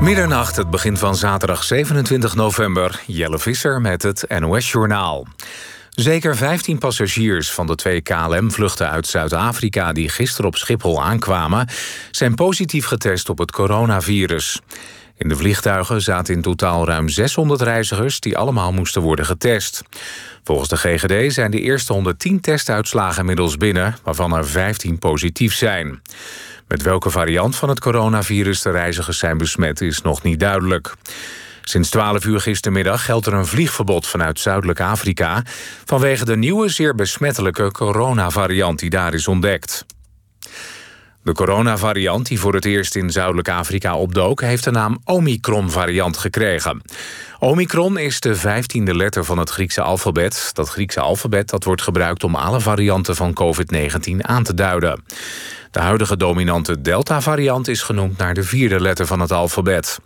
Middernacht, het begin van zaterdag 27 november. Jelle Visser met het NOS-journaal. Zeker 15 passagiers van de twee KLM-vluchten uit Zuid-Afrika... die gisteren op Schiphol aankwamen... zijn positief getest op het coronavirus. In de vliegtuigen zaten in totaal ruim 600 reizigers... die allemaal moesten worden getest. Volgens de GGD zijn de eerste 110 testuitslagen inmiddels binnen... waarvan er 15 positief zijn. Met welke variant van het coronavirus de reizigers zijn besmet is nog niet duidelijk. Sinds 12 uur gistermiddag geldt er een vliegverbod vanuit Zuidelijk Afrika... vanwege de nieuwe, zeer besmettelijke coronavariant die daar is ontdekt. De coronavariant die voor het eerst in Zuidelijk Afrika opdook... heeft de naam Omicron-variant gekregen. Omicron is de vijftiende letter van het Griekse alfabet. Dat Griekse alfabet dat wordt gebruikt om alle varianten van COVID-19 aan te duiden. De huidige dominante Delta-variant is genoemd naar de vierde letter van het alfabet.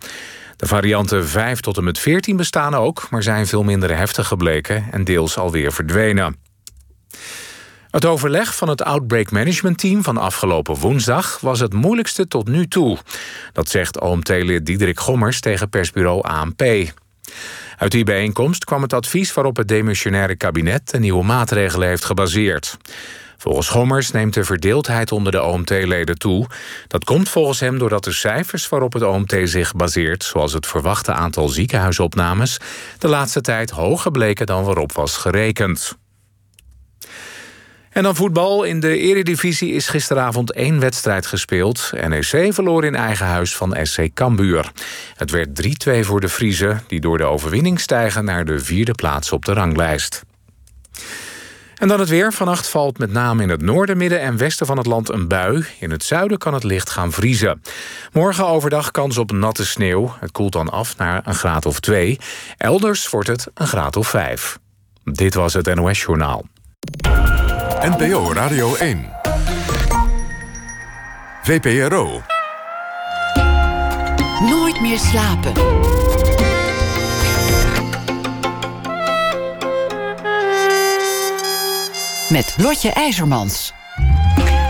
De varianten 5 tot en met 14 bestaan ook, maar zijn veel minder heftig gebleken en deels alweer verdwenen. Het overleg van het Outbreak Management Team van afgelopen woensdag was het moeilijkste tot nu toe. Dat zegt OMT-lid Diederik Gommers tegen persbureau ANP. Uit die bijeenkomst kwam het advies waarop het demissionaire kabinet de nieuwe maatregelen heeft gebaseerd. Volgens Gommers neemt de verdeeldheid onder de OMT-leden toe. Dat komt volgens hem doordat de cijfers waarop het OMT zich baseert... zoals het verwachte aantal ziekenhuisopnames... de laatste tijd hoger bleken dan waarop was gerekend. En dan voetbal. In de eredivisie is gisteravond één wedstrijd gespeeld. NEC verloor in eigen huis van SC Cambuur. Het werd 3-2 voor de Friese, die door de overwinning stijgen... naar de vierde plaats op de ranglijst. En dan het weer. Vannacht valt met name in het noorden, midden en westen van het land een bui. In het zuiden kan het licht gaan vriezen. Morgen overdag kans op natte sneeuw. Het koelt dan af naar een graad of twee. Elders wordt het een graad of vijf. Dit was het NOS Journaal. NPO Radio 1. VPRO. Nooit meer slapen. Met Lotje IJzermans.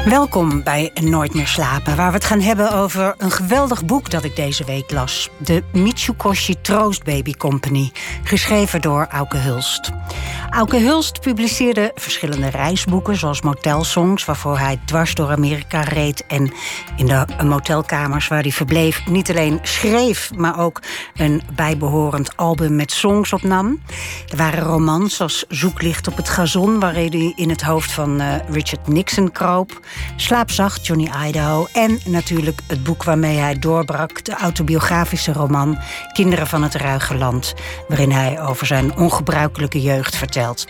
Welkom bij Nooit meer slapen, waar we het gaan hebben over een geweldig boek dat ik deze week las. De Mitsukoshi Troost Baby Company, geschreven door Auke Hulst. Auke Hulst publiceerde verschillende reisboeken, zoals Motelsongs, waarvoor hij dwars door Amerika reed en in de motelkamers waar hij verbleef niet alleen schreef, maar ook een bijbehorend album met songs opnam. Er waren romans zoals Zoeklicht op het gazon, waarin hij in het hoofd van uh, Richard Nixon kroop. Slaapzacht, Johnny Idaho. En natuurlijk het boek waarmee hij doorbrak, de autobiografische roman Kinderen van het Ruige Land, waarin hij over zijn ongebruikelijke jeugd vertelt.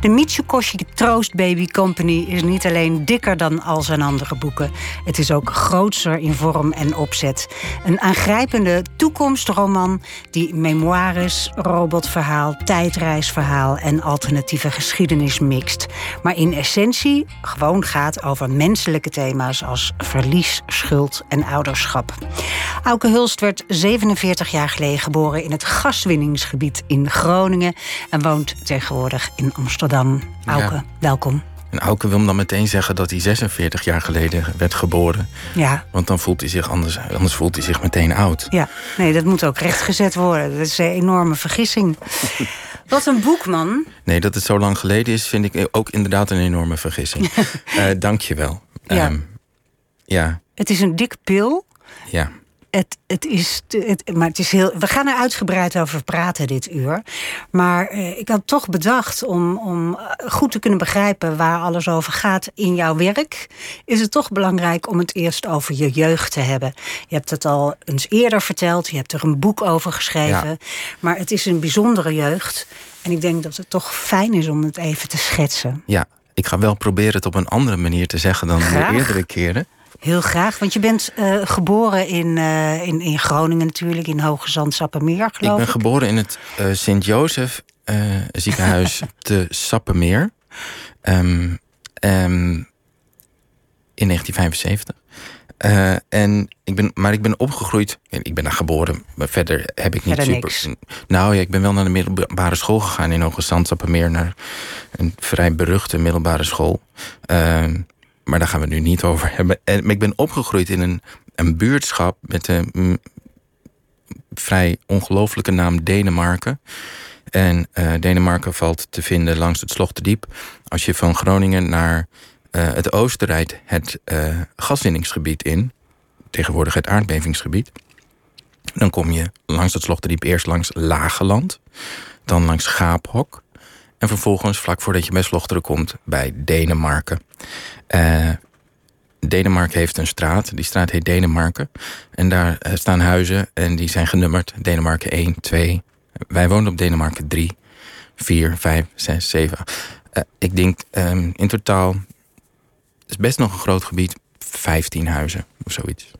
De Mitsukoshi Troost Baby Company is niet alleen dikker dan al zijn andere boeken. Het is ook grootser in vorm en opzet. Een aangrijpende toekomstroman die memoires, robotverhaal, tijdreisverhaal en alternatieve geschiedenis mixt. Maar in essentie gewoon gaat over menselijke thema's als verlies, schuld en ouderschap. Auke Hulst werd 47 jaar geleden geboren in het gaswinningsgebied in Groningen en woont tegenwoordig in Amsterdam. Auke, welkom. En Auke wil dan meteen zeggen dat hij 46 jaar geleden werd geboren. Ja. Want dan voelt hij zich anders, anders voelt hij zich meteen oud. Ja, nee, dat moet ook rechtgezet worden. Dat is een enorme vergissing. Wat een boek, man. Nee, dat het zo lang geleden is, vind ik ook inderdaad een enorme vergissing. uh, Dank je wel. Ja. Um, ja. Het is een dik pil. Ja. Het, het is, het, maar het is heel. We gaan er uitgebreid over praten dit uur. Maar eh, ik had toch bedacht om, om goed te kunnen begrijpen waar alles over gaat in jouw werk. Is het toch belangrijk om het eerst over je jeugd te hebben? Je hebt het al eens eerder verteld. Je hebt er een boek over geschreven. Ja. Maar het is een bijzondere jeugd. En ik denk dat het toch fijn is om het even te schetsen. Ja, ik ga wel proberen het op een andere manier te zeggen dan Graag. de eerdere keren. Heel graag, want je bent uh, geboren in, uh, in, in Groningen natuurlijk, in Hoge Zand, Sappemeer, geloof ik. ben geboren in het uh, Sint-Jozef ziekenhuis te Sappemeer. Um, um, in 1975. en ik ben, maar ik ben opgegroeid. Ik ben daar geboren, maar verder heb ik niet verder super. Niks. Nou ja, ik ben wel naar de middelbare school gegaan in Hoge Zand, Sappemeer, naar een vrij beruchte middelbare school. Maar daar gaan we nu niet over hebben. En, ik ben opgegroeid in een, een buurtschap met een vrij ongelooflijke naam Denemarken. En uh, Denemarken valt te vinden langs het Slochterdiep. Als je van Groningen naar uh, het oosten rijdt, het uh, gaswinningsgebied in, tegenwoordig het aardbevingsgebied. Dan kom je langs het Slochterdiep eerst langs Lageland, dan langs Gaaphok. En vervolgens, vlak voordat je bij Slochteren komt, bij Denemarken. Denemarken heeft een straat, die straat heet Denemarken. En daar staan huizen en die zijn genummerd. Denemarken 1, 2, wij woonden op Denemarken 3, 4, 5, 6, 7. Uh, ik denk um, in totaal, is best nog een groot gebied, 15 huizen of zoiets.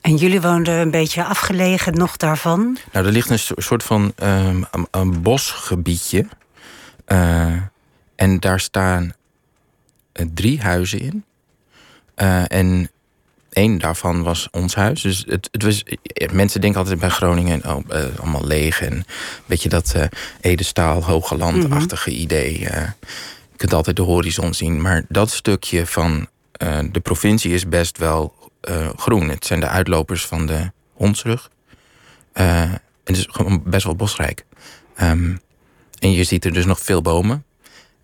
En jullie woonden een beetje afgelegen nog daarvan? Nou, er ligt een soort van um, een, een, bosgebiedje. Uh, en daar staan uh, drie huizen in. Uh, en Eén daarvan was ons huis. Dus het, het was, mensen denken altijd bij Groningen oh, uh, allemaal leeg. En een beetje dat uh, Edestaal, Hogeland-achtige mm idee. Uh, je kunt altijd de horizon zien. Maar dat stukje van de provincie is best wel groen. Het zijn de uitlopers van de Hondsrug. en het is gewoon best wel bosrijk. Um, en je ziet er dus nog veel bomen.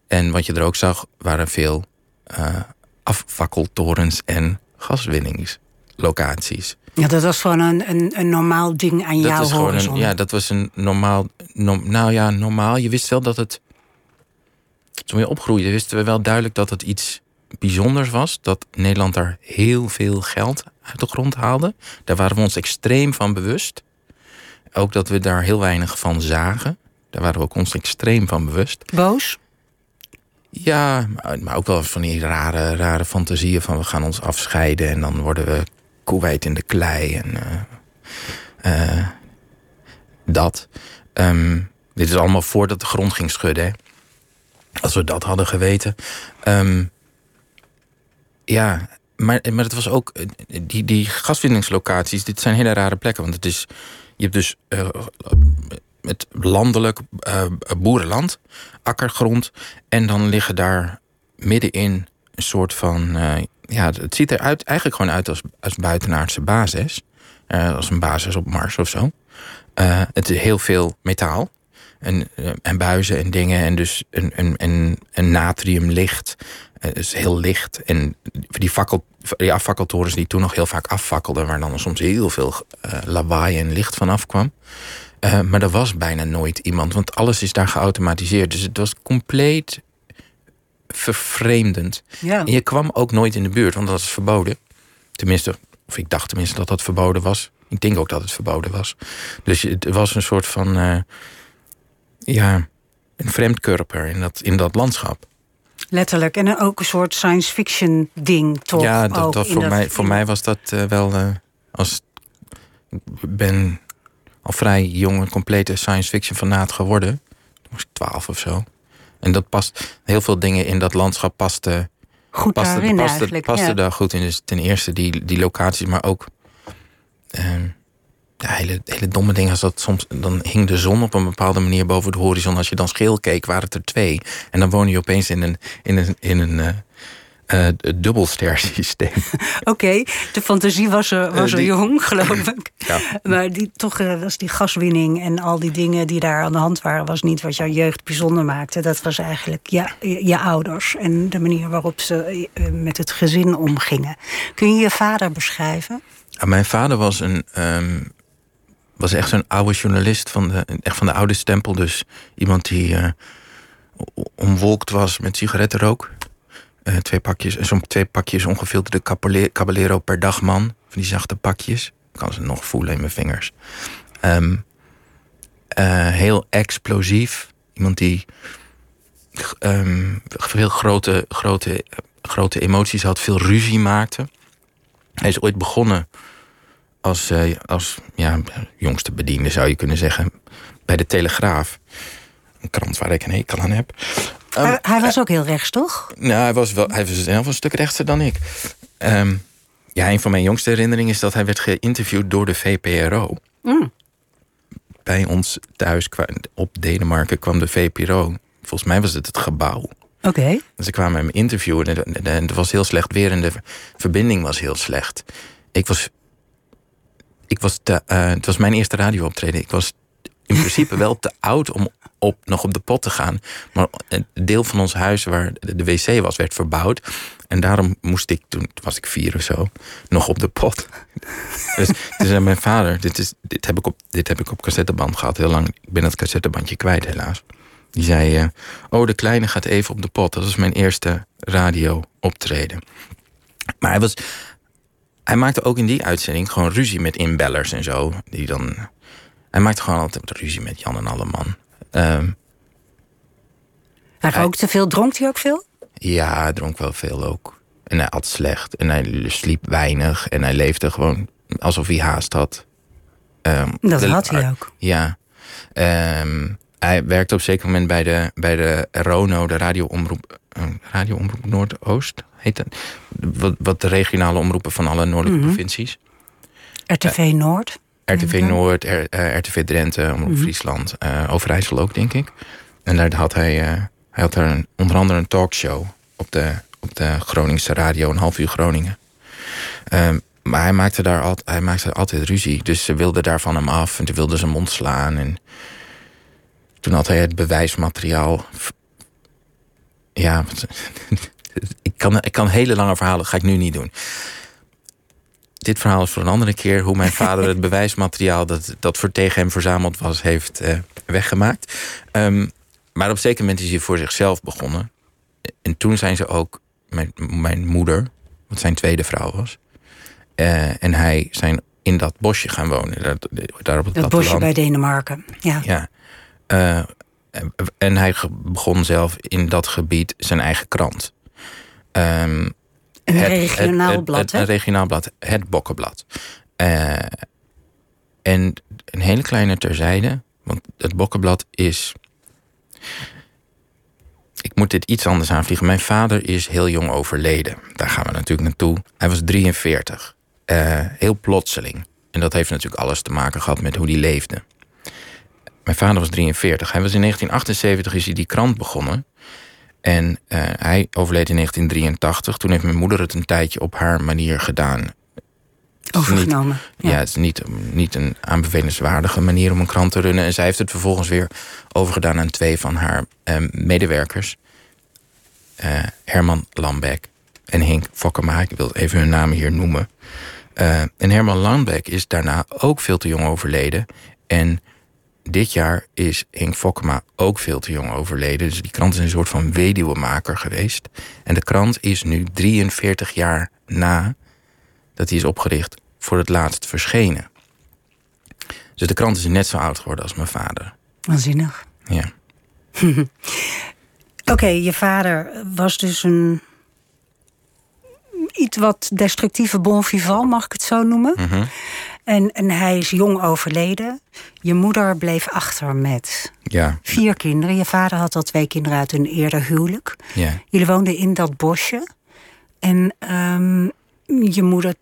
En wat je er ook zag, waren veel afvakkeltorens en gaswinningslocaties. Ja, dat was gewoon een, een, een normaal ding aan dat jouw is gewoon horizon. Een, ja, dat was een normaal... No, nou ja, normaal. Je wist wel dat het... Toen je opgroeide, wisten we wel duidelijk dat het iets bijzonders was. Dat Nederland daar heel veel geld uit de grond haalde. Daar waren we ons extreem van bewust. Ook dat we daar heel weinig van zagen. Daar waren we ook ons extreem van bewust. Boos? Ja, maar ook wel van die rare, rare fantasieën van we gaan ons afscheiden en dan worden we koewijd in de klei en uh, uh, dat. Um, dit is allemaal voordat de grond ging schudden. Hè? Als we dat hadden geweten. Um, ja, maar, maar het was ook. Die, die gaswinningslocaties, dit zijn hele rare plekken. Want het is. Je hebt dus uh, het landelijk uh, boerenland, akkergrond. En dan liggen daar middenin een soort van. Uh, ja, het ziet eruit eigenlijk gewoon uit als, als buitenaardse basis. Uh, als een basis op Mars of zo. het is heel veel metaal. En, en buizen en dingen. En dus een, een, een, een natriumlicht. Het is heel licht. En die, fakkel, die afvakkeltorens die toen nog heel vaak afvakkelden... waar dan soms heel veel lawaai en licht van afkwam. Uh, maar er was bijna nooit iemand, want alles is daar geautomatiseerd. Dus het was compleet vervreemdend. Ja. En je kwam ook nooit in de buurt, want dat is verboden. Tenminste, of ik dacht tenminste dat dat verboden was. Ik denk ook dat het verboden was. Dus het was een soort van. Uh, ja, een vreemdkörper in dat, in dat landschap. Letterlijk. En ook een soort science fiction ding, toch? Ja, dat, voor, mij, voor mij was dat uh, wel. Uh, als, ik ben al vrij jong een complete science fiction fanaat geworden. Toen was ik twaalf of zo. En dat past, heel veel dingen in dat landschap pasten. Goed Paste, daarin paste, eigenlijk. paste ja. daar goed in. Dus ten eerste die, die locaties, maar ook. ehm, ja, hele, hele domme dingen. Als dat soms, dan hing de zon op een bepaalde manier boven de horizon. Als je dan scheel keek, waren het er twee. En dan woon je opeens in een, in een, in een eh, eh, dubbelstersysteem. Oké, de fantasie was er, was Eh, er die- jong, geloof ik. Ja. Maar die, toch eh, was die gaswinning en al die dingen die daar aan de hand waren... was niet wat jouw jeugd bijzonder maakte. Dat was eigenlijk ja, je, je ouders en de manier waarop ze met het gezin omgingen. Kun je je vader beschrijven? Ja, mijn vader was een. ehm, was echt zo'n oude journalist van de, echt van de oude stempel. Dus iemand die o- omwolkt was met sigarettenrook. Eh, twee pakjes, zo'n twee pakjes ongefilterde Caballero per dag man. Van die zachte pakjes. Ik kan ze nog voelen in mijn vingers. Ehm, eh, heel explosief. Iemand die ehm, veel grote, grote, grote emoties had, veel ruzie maakte. Hij is ooit begonnen als, eh, als ja, jongste bediende, zou je kunnen zeggen, bij de Telegraaf. Een krant waar ik een hekel aan heb. Ehm, hij, hij was ook heel rechts, toch? nou, hij was wel, hij was zelf een stuk rechtser dan ik. Ehm, ja, een van mijn jongste herinneringen is dat hij werd geïnterviewd door de VPRO. Mm. Bij ons thuis op Denemarken kwam de VPRO. Volgens mij was het het gebouw. Oké. Ze kwamen hem interviewen en het- en het was heel slecht weer en de verbinding was heel slecht. Ik was ik was te, eh, het was mijn eerste radiooptreden. Ik was in principe wel te oud om op, nog op de pot te gaan. Maar een deel van ons huis waar de, wc was, werd verbouwd. En daarom moest ik, toen was ik vier of zo, nog op de pot. dus toen zei mijn vader, dit, is, dit, heb ik op, dit heb ik op cassetteband gehad heel lang. Ik ben dat cassettebandje kwijt helaas. Die zei, eh, oh de kleine gaat even op de pot. Dat was mijn eerste radio optreden. Maar hij was, hij maakte ook in die uitzending gewoon ruzie met inbellers en zo. Die dan, hij maakte gewoon altijd ruzie met Jan en Alleman. Ehm Hij Hij- rookte veel, dronk hij ook veel? ja, hij dronk wel veel ook. En hij at slecht. En hij sliep weinig. En hij leefde gewoon alsof hij haast had. Ehm, Dat de- had hij ook. Ja. Ehm, hij werkte op een zeker moment bij de, bij de RONO, de radioomroep, eh, radioomroep Noordoost. Heet dat? Wat, wat de regionale omroepen van alle noordelijke Mhm. provincies. RTV Noord. RTV. Noord, R- eh, RTV Drenthe, Omroep Friesland, eh, Overijssel ook, denk ik. En daar had hij, eh, hij had daar een, onder andere een talkshow op de, op de Groningse radio, een half uur Groningen. Ehm, maar hij maakte daar altijd, hij maakte altijd ruzie. Dus ze wilden daar van hem af en toen wilden ze hem ontslaan. En toen had hij het bewijsmateriaal. Ja, ik kan, ik kan hele lange verhalen, dat ga ik nu niet doen dit verhaal is voor een andere keer hoe mijn vader het bewijsmateriaal dat, dat voor tegen hem verzameld was, heeft eh, weggemaakt. Ehm, maar op een zeker moment is hij voor zichzelf begonnen. En toen zijn ze ook, mijn, mijn moeder, wat zijn tweede vrouw was, eh, en hij zijn in dat bosje gaan wonen. Daar, daar op het Dat bosje bij Denemarken. Ja. Ja. Eh, en hij begon zelf in dat gebied zijn eigen krant. Ehm, Een het- regionaal het- het- blad, het- hè? Een regionaal blad, het Bokkenblad. Eh, en een hele kleine terzijde, want het Bokkenblad is... Ik moet dit iets anders aanvliegen. Mijn vader is heel jong overleden. Daar gaan we natuurlijk naartoe. Hij was 43. Eh, heel plotseling. En dat heeft natuurlijk alles te maken gehad met hoe hij leefde. Mijn vader was 43. Hij was in 1978 is hij die krant begonnen. En eh, hij overleed in 1983. Toen heeft mijn moeder het een tijdje op haar manier gedaan. Niet- Overgenomen. ja. het is niet, niet een aanbevelenswaardige manier om een krant te runnen. En zij heeft het vervolgens weer overgedaan aan twee van haar eh, medewerkers. Eh, Herman Lambeck en Henk Fokkema. Ik wil even hun namen hier noemen. Eh, en Herman Lambeck is daarna ook veel te jong overleden. En dit jaar is Henk Fokkema ook veel te jong overleden. Dus die krant is een soort van weduwemaker geweest. En de krant is nu 43 jaar na dat hij is opgericht voor het laatst verschenen. Dus de krant is net zo oud geworden als mijn vader. Waanzinnig. Ja. Oké, je vader was dus een iets wat destructieve bon vivant, mag ik het zo noemen. Mhm. En, en hij is jong overleden. Je moeder bleef achter met Ja, vier kinderen. Je vader had al twee kinderen uit een eerder huwelijk. ja. Jullie woonden in dat bosje. En ehm, je moeder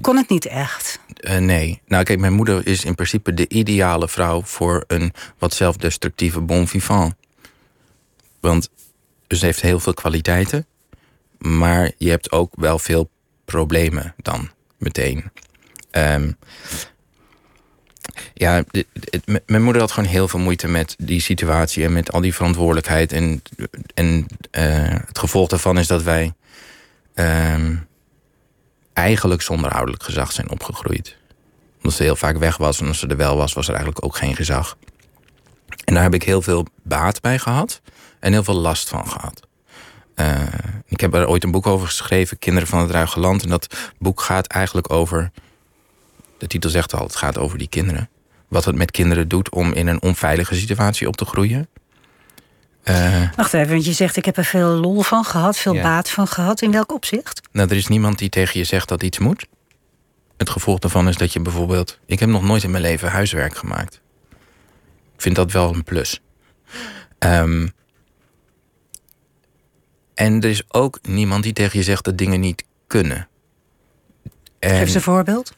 kon het niet echt. Eh, nee. Nou, kijk, mijn moeder is in principe de ideale vrouw voor een wat zelfdestructieve bon vivant. Want ze heeft heel veel kwaliteiten, maar je hebt ook wel veel problemen dan meteen. Ehm, ja, mijn moeder had gewoon heel veel moeite met die situatie en met al die verantwoordelijkheid. En, en eh, het gevolg daarvan is dat wij ehm, eigenlijk zonder ouderlijk gezag zijn opgegroeid. Omdat ze heel vaak weg was en als ze er wel was, was er eigenlijk ook geen gezag. En daar heb ik heel veel baat bij gehad en heel veel last van gehad. Eh, ik heb er ooit een boek over geschreven, Kinderen van het Ruige Land. En dat boek gaat eigenlijk over. De titel zegt al, het gaat over die kinderen. Wat het met kinderen doet om in een onveilige situatie op te groeien. Eh, Wacht even, want je zegt ik heb er veel lol van gehad, veel Ja. baat van gehad. In welk opzicht? nou, er is niemand die tegen je zegt dat iets moet. Het gevolg daarvan is dat je bijvoorbeeld. Ik heb nog nooit in mijn leven huiswerk gemaakt. Ik vind dat wel een plus. Ehm, en er is ook niemand die tegen je zegt dat dingen niet kunnen. En- Geef eens een voorbeeld.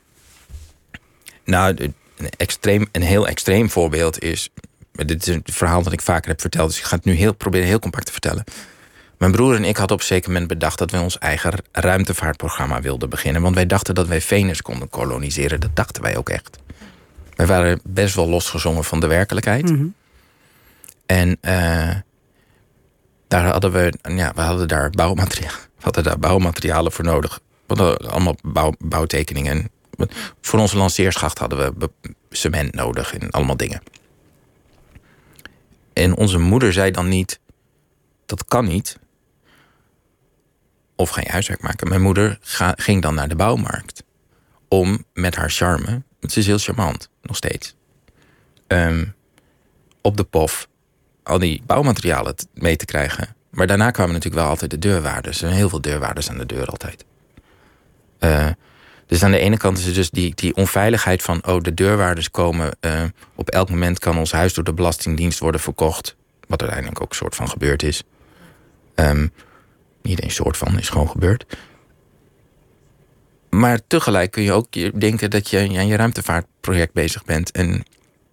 Nou, een, extreem, een heel extreem voorbeeld is. Dit is een verhaal dat ik vaker heb verteld, dus ik ga het nu heel, proberen heel compact te vertellen. Mijn broer en ik hadden op een zeker moment bedacht dat we ons eigen ruimtevaartprogramma wilden beginnen. Want wij dachten dat wij Venus konden koloniseren. Dat dachten wij ook echt. Wij waren best wel losgezongen van de werkelijkheid. Mhm. En eh, daar hadden we, ja, we hadden daar bouwmateriaal, we hadden daar bouwmaterialen voor nodig. We hadden allemaal bouw, bouwtekeningen. Voor onze lanceerschacht hadden we cement nodig en allemaal dingen. En onze moeder zei dan niet, dat kan niet. Of ga je huiswerk maken. Mijn moeder ging dan naar de bouwmarkt. Om met haar charme, want ze is heel charmant, nog steeds. ehm, op de pof al die bouwmaterialen mee te krijgen. Maar daarna kwamen natuurlijk wel altijd de deurwaarders. Er zijn heel veel deurwaarders aan de deur altijd. Eh, dus aan de ene kant is er dus die, die onveiligheid van... oh, de deurwaarders komen... eh, op elk moment kan ons huis door de Belastingdienst worden verkocht. Wat uiteindelijk ook een soort van gebeurd is. Ehm, niet een soort van, is gewoon gebeurd. Maar tegelijk kun je ook denken dat je aan je ruimtevaartproject bezig bent. En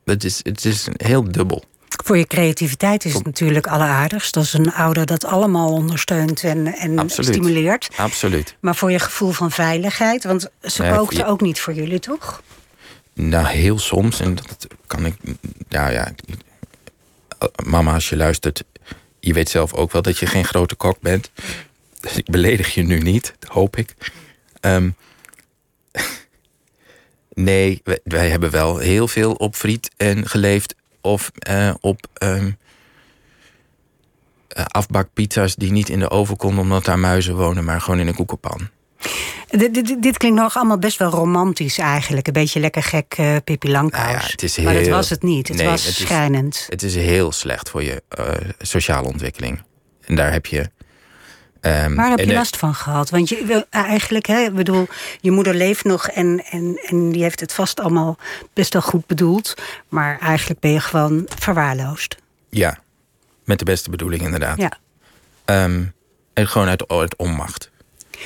het is, het is heel dubbel. Voor je creativiteit is het natuurlijk alleraardigst als een ouder dat allemaal ondersteunt en, en Absoluut. stimuleert. Absoluut. Maar voor je gevoel van veiligheid, want ze Nee, kookte je- ook niet voor jullie, toch? Nou, heel soms. En dat kan ik. Nou ja. Mama, als je luistert. Je weet zelf ook wel dat je geen grote kok bent. Dus ik beledig je nu niet, hoop ik. Ehm, nee, wij, wij hebben wel heel veel op friet en geleefd. Of eh, op ehm, eh, afbakpizza's die niet in de oven konden omdat daar muizen wonen, maar gewoon in een koekenpan. Dit, dit, dit klinkt nog allemaal best wel romantisch eigenlijk. Een beetje lekker gek uh, Pippi Langkous. Nou ja, het is Maar dat was het niet. Het Nee, was het is- schrijnend. Het is heel slecht voor je sociale ontwikkeling. En daar heb je. Ehm, Waar heb je eh, last van gehad? Want je, wil- eigenlijk, hè, bedoel, je moeder leeft nog en, en, en die heeft het vast allemaal best wel goed bedoeld. Maar eigenlijk ben je gewoon verwaarloosd. Ja, met de beste bedoeling inderdaad. Ja. Ehm, en gewoon uit, uit onmacht.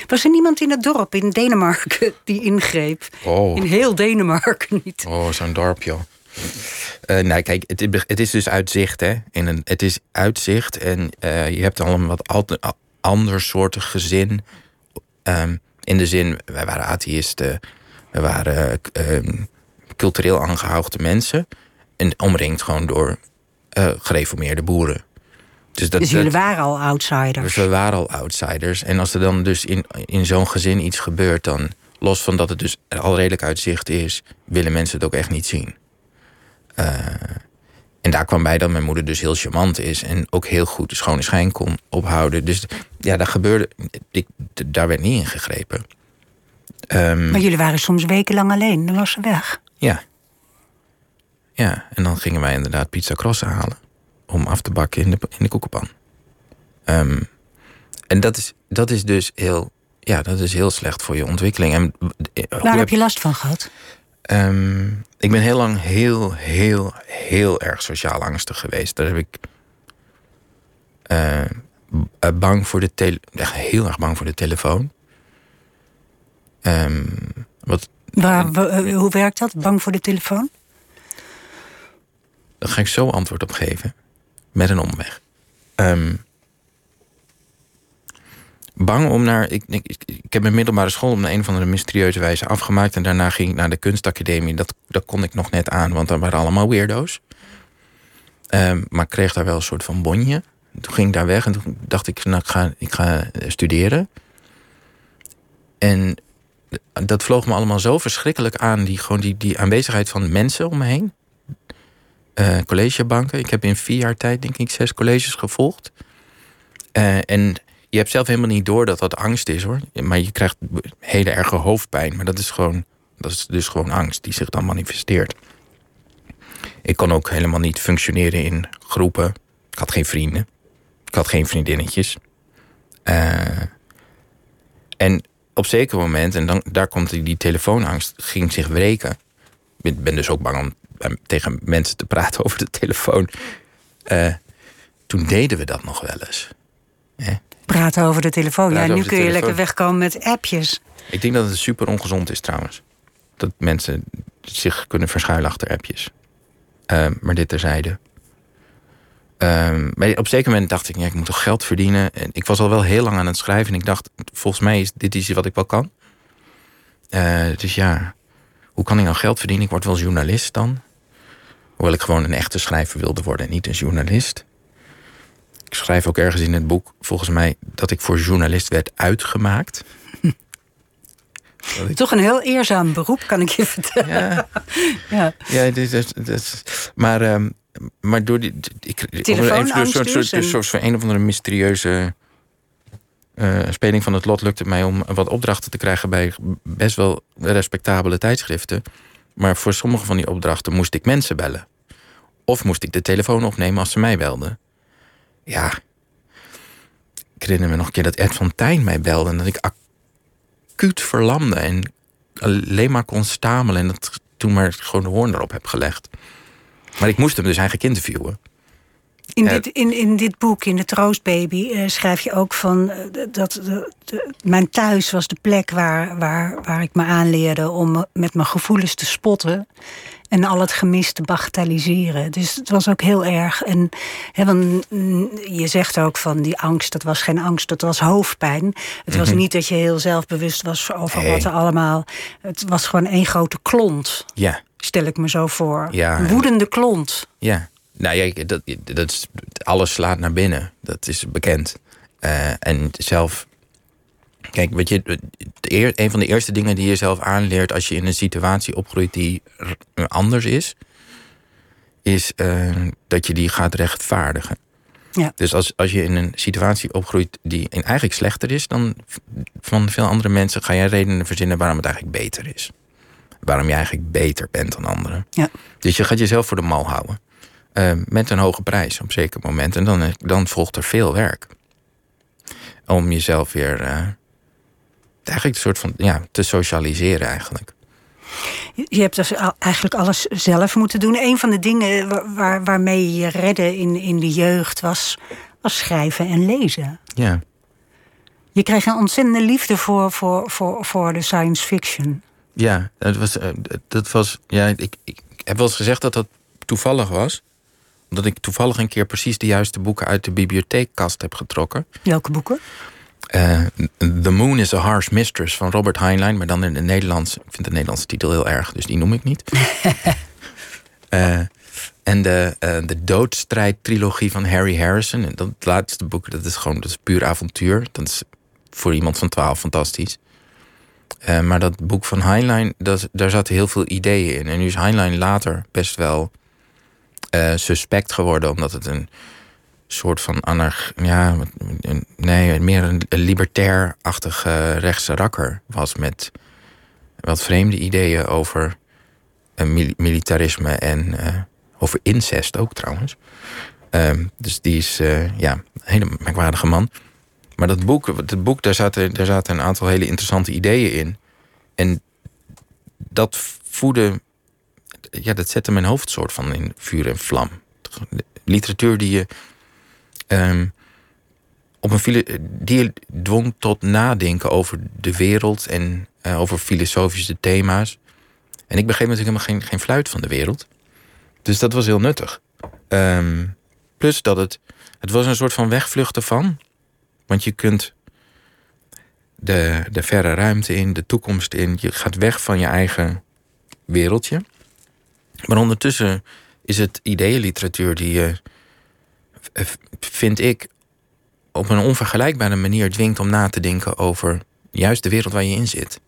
Was er niemand in het dorp in Denemarken die ingreep? Oh. In heel Denemarken niet. Oh, zo'n dorp, joh. Eh, nou, kijk, het, is- het is dus uitzicht, hè. In een, het is uitzicht en eh, je hebt al een wat ander soortig gezin. Ehm, in de zin, wij waren atheïsten. We waren eh, ehm, cultureel aangehouden mensen. En omringd gewoon door eh, gereformeerde boeren. Dus, dat, Dus jullie dat- waren al outsiders. dus we waren al outsiders. En als er dan dus in, in zo'n gezin iets gebeurt, dan los van dat het dus er al redelijk uitzicht is, willen mensen het ook echt niet zien. Eh, en daar kwam bij dat mijn moeder dus heel charmant is en ook heel goed de schone schijn kon ophouden. Dus ja, daar gebeurde, ik, daar werd niet ingegrepen. Ehm, Maar jullie waren soms wekenlang alleen. Dan was ze weg. ja. Ja, en dan gingen wij inderdaad pizza crossen halen. Om af te bakken in de, in de koekenpan. Ehm, en dat is, dat is dus heel, ja, dat is heel slecht voor je ontwikkeling. En, eh, Waar heb je last van gehad? Ehm, ik ben heel lang heel, heel, heel erg sociaal angstig geweest. Daar heb ik eh, bang voor de tele echt heel erg bang voor de telefoon. Ehm, wat, Waar, eh, hoe werkt dat? Bang voor de telefoon? Daar ga ik zo antwoord op geven. Met een omweg. Ehm, bang om naar. Ik, ik, ik- heb mijn middelbare school op een, of andere mysterieuze wijze afgemaakt. En daarna ging ik naar de kunstacademie. Dat, dat kon ik nog net aan, want daar waren allemaal weirdo's. Ehm, maar ik kreeg daar wel een soort van bonje. Toen ging ik daar weg en toen dacht ik, nou, ik ga, ik ga eh, studeren. En dat vloog me allemaal zo verschrikkelijk aan. Die, gewoon die, die aanwezigheid van mensen om me heen eh, collegebanken. Ik heb in vier jaar tijd, denk ik, zes colleges gevolgd. Eh, en je hebt zelf helemaal niet door dat dat angst is hoor. Maar je krijgt hele erge hoofdpijn. Maar dat is gewoon, dat is dus gewoon angst die zich dan manifesteert. Ik kon ook helemaal niet functioneren in groepen. Ik had geen vrienden. Ik had geen vriendinnetjes. Eh, en op zeker moment, en dan, daar komt die, telefoonangst, ging zich wreken. Ik ben, dus ook bang om eh, tegen mensen te praten over de telefoon. Eh, toen deden we dat nog wel eens. Hè? Praten over de telefoon. Praten ja, nu kun je telefoon. lekker wegkomen met appjes. Ik denk dat het super ongezond is trouwens. Dat mensen zich kunnen verschuilen achter appjes. Eh, maar dit terzijde. Ehm, maar op een zeker moment dacht ik, ja, ik moet toch geld verdienen. En ik was al wel heel lang aan het schrijven. En ik dacht, volgens mij is dit iets wat ik wel kan. Eh, dus ja, hoe kan ik nou geld verdienen? Ik word wel journalist dan. Hoewel ik gewoon een echte schrijver wilde worden en niet een journalist. Ik schrijf ook ergens in het boek, volgens mij, dat ik voor journalist werd uitgemaakt. Toch een heel eerzaam beroep, kan ik je vertellen. Ja, Ja. ja dit is, dit is- maar, ehm, maar door die. Ik, Telefoonangst dus een van een of andere mysterieuze eh, speling van het lot lukte het mij om wat opdrachten te krijgen bij best wel respectabele tijdschriften. Maar voor sommige van die opdrachten moest ik mensen bellen. Of moest ik de telefoon opnemen als ze mij belden. Ja. Ik herinner me nog een keer dat Ed van Tijn mij belde en dat ik acuut verlamde en alleen maar kon stamelen en dat toen maar gewoon de hoorn erop heb gelegd. Maar ik moest hem dus eigenlijk interviewen. In, Ja. dit, in, in dit boek, in de Troostbaby, eh, schrijf je ook van eh, dat de, de- mijn thuis was de plek waar, waar, waar ik me aanleerde om me- met mijn gevoelens te spotten en al het gemis te bagatelliseren. Dus het was ook heel erg. En want, mm, je zegt ook van die angst, dat was geen angst, dat was hoofdpijn. Het was niet dat je heel zelfbewust was over wat er allemaal. Het was gewoon één grote klont, Ja, stel ik me zo voor. Ja. Woedende klont. ja. Nou ja, dat, dat is, alles slaat naar binnen. Dat is bekend. Eh, en zelf... Kijk, weet je, een van de eerste dingen die je zelf aanleert... als je in een situatie opgroeit die anders is... is eh, dat je die gaat rechtvaardigen. Ja. Dus als, als je in een situatie opgroeit die in eigenlijk slechter is dan van veel andere mensen, ga jij redenen verzinnen waarom het eigenlijk beter is. Waarom je eigenlijk beter bent dan anderen. Ja. Dus je gaat jezelf voor de mal houden. Eh, met een hoge prijs op zeker moment. En dan, dan volgt er veel werk. Om jezelf weer eh, eigenlijk een soort van ja, te socialiseren eigenlijk. Je hebt dus eigenlijk alles zelf moeten doen. Een van de dingen wa- waar, waarmee je je redde in, in de jeugd was, was schrijven en lezen. Ja. Je kreeg een ontzettende liefde voor, voor, voor, voor de science fiction. Ja, dat was, eh, dat was ja, ik, ik, ik heb wel eens gezegd dat dat toevallig was. Omdat ik toevallig een keer precies de juiste boeken uit de bibliotheekkast heb getrokken. Welke boeken? Eh, The Moon is a Harsh Mistress van Robert Heinlein, maar dan in het Nederlands. Ik vind de Nederlandse titel heel erg, dus die noem ik niet. Eh, en de, eh, de doodstrijd-trilogie van Harry Harrison. En dat laatste boek, dat is gewoon dat is puur avontuur. Dat is voor iemand van 12 fantastisch. Maar dat boek van Heinlein, dat, daar zaten heel veel ideeën in. En nu is Heinlein later best wel suspect geworden, omdat het een soort van anarch... Ja, nee, meer een, libertair-achtige rechtse rakker was... met wat vreemde ideeën over eh, mil- militarisme en eh, over incest ook trouwens. Ehm, dus die is eh, ja, een hele merkwaardige man. Maar dat boek, dat boek daar, zaten, daar zaten een aantal hele interessante ideeën in. En dat voedde... Ja, dat zette mijn hoofd soort van in vuur en vlam. Literatuur die je... ehm, op een file, die dwong tot nadenken over de wereld en eh, over filosofische thema's. En ik begreep natuurlijk helemaal geen, geen fluit van de wereld. Dus dat was heel nuttig. Ehm, plus dat het, het was een soort van wegvluchten van. Want je kunt de, de verre ruimte in, de toekomst in. Je gaat weg van je eigen wereldje. Maar ondertussen is het ideeënliteratuur die je, vind ik, op een onvergelijkbare manier dwingt om na te denken over juist de wereld waar je in zit.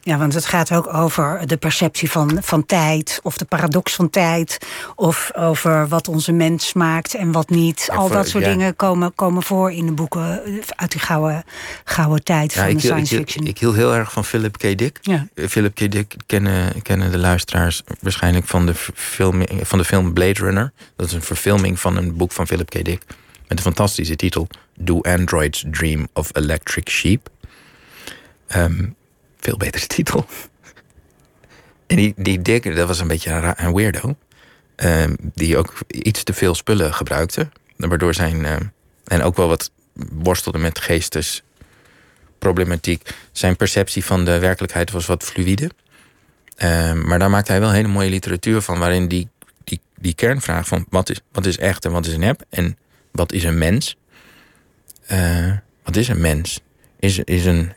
Ja, want het gaat ook over de perceptie van, van tijd, of de paradox van tijd, of over wat onze mens maakt en wat niet. Ja, Al voor- dat soort ja. dingen komen, komen voor in de boeken uit die gouden, gouden tijd van de ik, science ik, fiction. ik hield heel erg van Philip K. Dick. ja. Eh, Philip K. Dick kennen, kennen de luisteraars waarschijnlijk van de, film, van de film Blade Runner. Dat is een verfilming van een boek van Philip K. Dick. Met een fantastische titel. Do Androids Dream of Electric Sheep? Ehm, veel betere titel. En die, die Dick, dat was een beetje een, weirdo. Ehm, die ook iets te veel spullen gebruikte. Waardoor zijn... ehm, en ook wel wat worstelde met geestesproblematiek. Zijn perceptie van de werkelijkheid was wat fluïde. Ehm, maar daar maakte hij wel hele mooie literatuur van... waarin die, die die kernvraag van wat is, wat is echt en wat is nep en wat is een mens? Eh, wat is een mens? Is, is een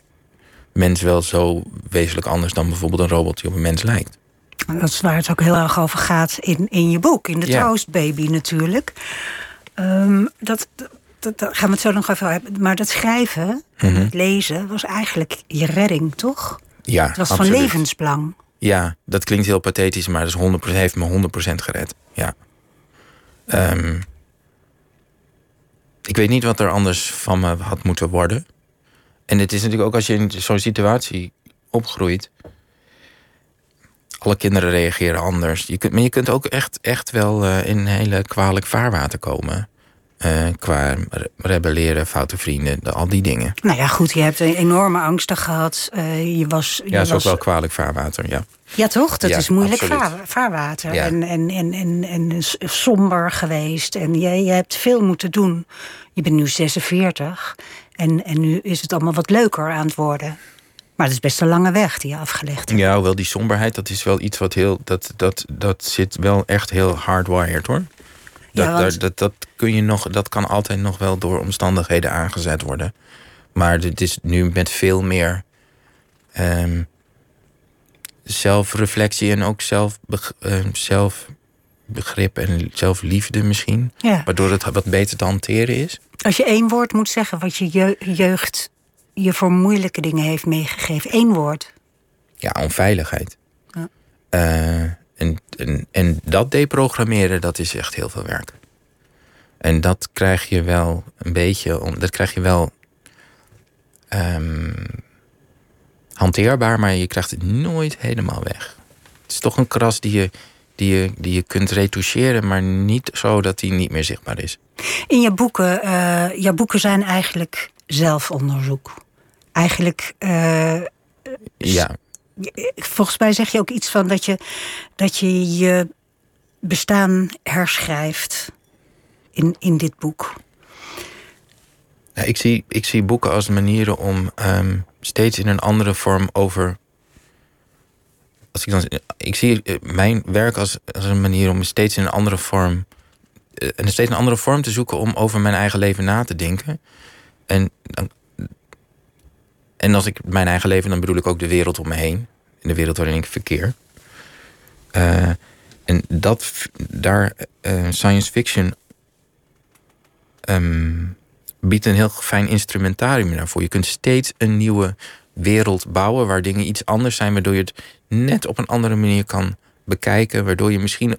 mens wel zo wezenlijk anders dan bijvoorbeeld een robot die op een mens lijkt? Dat is waar het ook heel erg over gaat in, in je boek, in de Ja. Troost Baby natuurlijk. Ehm, dat, dat, gaan we het zo nog even hebben. Maar dat schrijven, Mhm. het lezen, was eigenlijk je redding, toch? Ja, Het was absoluut. van levensbelang. Ja, dat klinkt heel pathetisch, maar dat is 100%, heeft me 100% gered. Ja. Ehm, ik weet niet wat er anders van me had moeten worden. En het is natuurlijk ook als je in zo'n situatie opgroeit. Alle kinderen reageren anders. Je kunt, maar je kunt ook echt, echt wel eh, in hele kwalijk vaarwater komen. Eh, qua re- rebelleren, foute vrienden, de- al die dingen. Nou ja, goed, je hebt een enorme angsten gehad. Eh, je was, je Ja, dat is ook wel kwalijk vaarwater, ja. Ja, toch? Dat Ja, is moeilijk vaar- vaarwater. Ja. En, en, en, en, somber geweest. En je, je hebt veel moeten doen. Je bent nu 46. En, en nu is het allemaal wat leuker aan het worden. Maar het is best een lange weg die je afgelegd hebt. Ja, hoewel die somberheid, dat is wel iets wat heel. Dat, dat, dat zit wel echt heel hardwired hoor. Dat, Ja, want- dat, dat, kun je nog, dat kan altijd nog wel door omstandigheden aangezet worden. Maar dit is nu met veel meer ehm, zelfreflectie en ook zelfbeg- ehm, zelfbegrip en zelfliefde misschien. Ja. Waardoor het wat beter te hanteren is. Als je één woord moet zeggen wat je je- jeugd je voor moeilijke dingen heeft meegegeven. één woord. Ja, onveiligheid. Ja. Eh, en, en, en dat deprogrammeren, dat is echt heel veel werk. En dat krijg je wel een beetje, om- dat krijg je wel ehm, hanteerbaar, maar je krijgt het nooit helemaal weg. Het is toch een kras die je, die je, die je kunt retoucheren, maar niet zo dat die niet meer zichtbaar is. In je boeken, eh jouw boeken zijn eigenlijk zelfonderzoek. Eigenlijk, eh, Ja, volgens mij zeg je ook iets van dat je dat je, je bestaan herschrijft in, in dit boek. Ja, ik, zie, ik zie boeken als manieren om ehm, steeds in een andere vorm over. Als ik, dan, ik zie eh, mijn werk als, als een manier om steeds in een andere vorm. Eh, En steeds een andere vorm te zoeken om over mijn eigen leven na te denken. En, en als ik mijn eigen leven, dan bedoel ik ook de wereld om me heen. In de wereld waarin ik verkeer. Eh, en dat, daar eh, science fiction ehm, biedt een heel fijn instrumentarium daarvoor. Je kunt steeds een nieuwe wereld bouwen waar dingen iets anders zijn, waardoor je het net op een andere manier kan bekijken, waardoor je misschien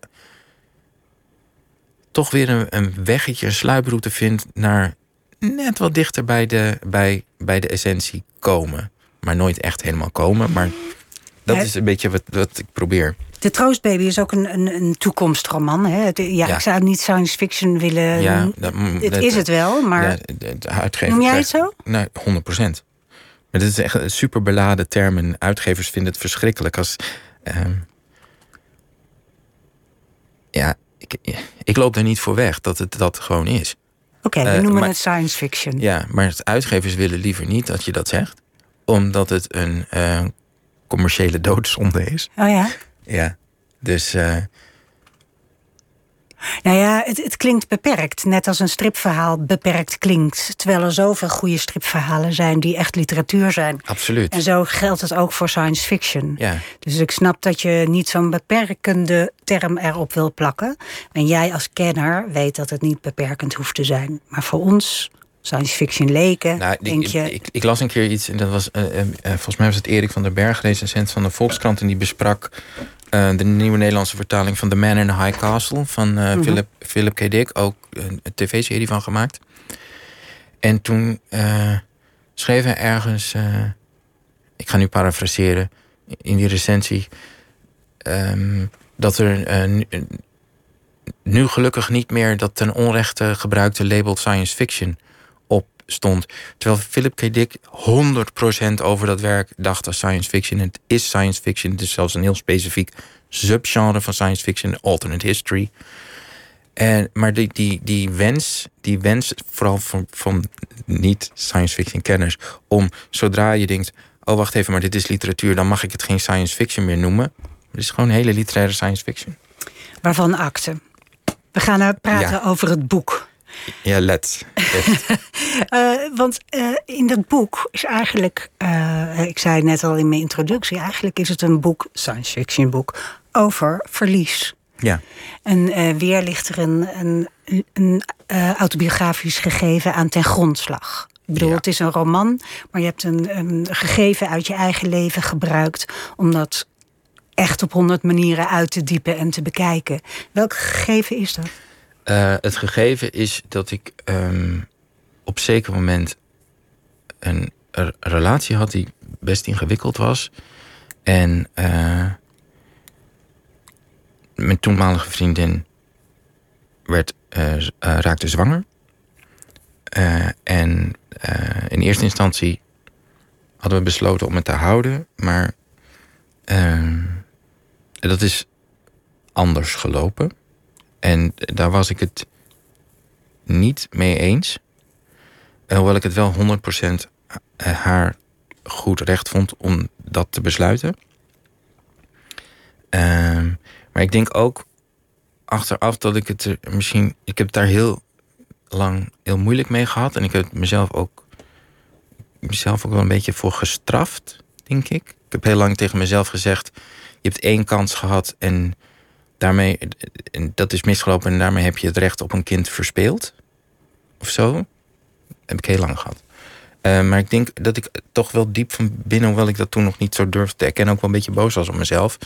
toch weer een, een weggetje, een sluiproute vindt naar net wat dichter bij de, bij, bij de essentie komen. Maar nooit echt helemaal komen. Maar dat is een beetje wat, wat ik probeer. De Troostbaby is ook een, een, een toekomstroman. Hè? Ja, Ja. Ik zou niet science fiction willen. Ja, dat- het dat- is het wel, maar Ja, de, de uitgever noem jij het zo? Nee, 100 procent. Maar dit is echt een super beladen term. En uitgevers vinden het verschrikkelijk als. ehm, ja, ik, ik loop er niet voor weg dat het dat gewoon is. Oké, we eh, noemen maar- het science fiction. Ja, maar uitgevers willen liever niet dat je dat zegt, omdat het een eh, commerciële doodzonde is. Oh ja? Ja, dus eh, Nou ja, het, het klinkt beperkt. Net als een stripverhaal beperkt klinkt. Terwijl er zoveel goede stripverhalen zijn die echt literatuur zijn. absoluut. En zo geldt het ook voor science fiction. Ja, Dus ik snap dat je niet zo'n beperkende term erop wil plakken. En jij als kenner weet dat het niet beperkend hoeft te zijn. Maar voor ons, science fiction leken, Nou, ik, denk je... ik, las een keer iets, en dat was, eh, eh, eh, volgens mij was het Erik van der Berg, recensent van de Volkskrant, en die besprak de nieuwe Nederlandse vertaling van The Man in the High Castle van eh, Philip, Philip K. Dick, ook een, tv-serie van gemaakt. En toen schreef hij ergens, ik ga nu parafraseren, in die recensie, ehm, dat er nu, gelukkig niet meer dat ten onrechte gebruikte label science fiction stond. Terwijl Philip K. Dick 100% over dat werk dacht als science fiction. Het is science fiction. Het is zelfs een heel specifiek subgenre van science fiction, alternate history. En, maar die, die, die wens, die wens vooral van, van niet-science fiction kenners, om zodra je denkt, oh wacht even, maar dit is literatuur, dan mag ik het geen science fiction meer noemen. Het is gewoon hele literaire science fiction. Waarvan akte. We gaan nou praten Ja. over het boek. Ja. Echt. Eh, want eh, in dat boek is eigenlijk, eh, ik zei het net al in mijn introductie, eigenlijk is het een boek, science fiction boek, over verlies. ja. En weer ligt er een, een, een autobiografisch gegeven aan ten grondslag. Ik bedoel, Ja. het is een roman, maar je hebt een, een gegeven uit je eigen leven gebruikt om dat echt op honderd manieren uit te diepen en te bekijken. Welk gegeven is dat? Eh, het gegeven is dat ik ehm, op zeker moment een, relatie had die best ingewikkeld was. En eh, mijn toenmalige vriendin werd, eh, raakte zwanger. En in eerste instantie hadden we besloten om het te houden. Maar ehm, dat is anders gelopen. En daar was ik het niet mee eens. Eh, Hoewel ik het wel 100% haar goed recht vond om dat te besluiten. Ehm, maar ik denk ook achteraf dat ik het er misschien. Ik heb het daar heel lang heel moeilijk mee gehad. En ik heb mezelf ook, mezelf ook wel een beetje voor gestraft, denk ik. Ik heb heel lang tegen mezelf gezegd: Je hebt één kans gehad en daarmee, en dat is misgelopen en daarmee heb je het recht op een kind verspeeld. Of zo. Heb ik heel lang gehad. Eh, maar ik denk dat ik toch wel diep van binnen, hoewel ik dat toen nog niet zo durfde te erkennen, ook wel een beetje boos was op mezelf.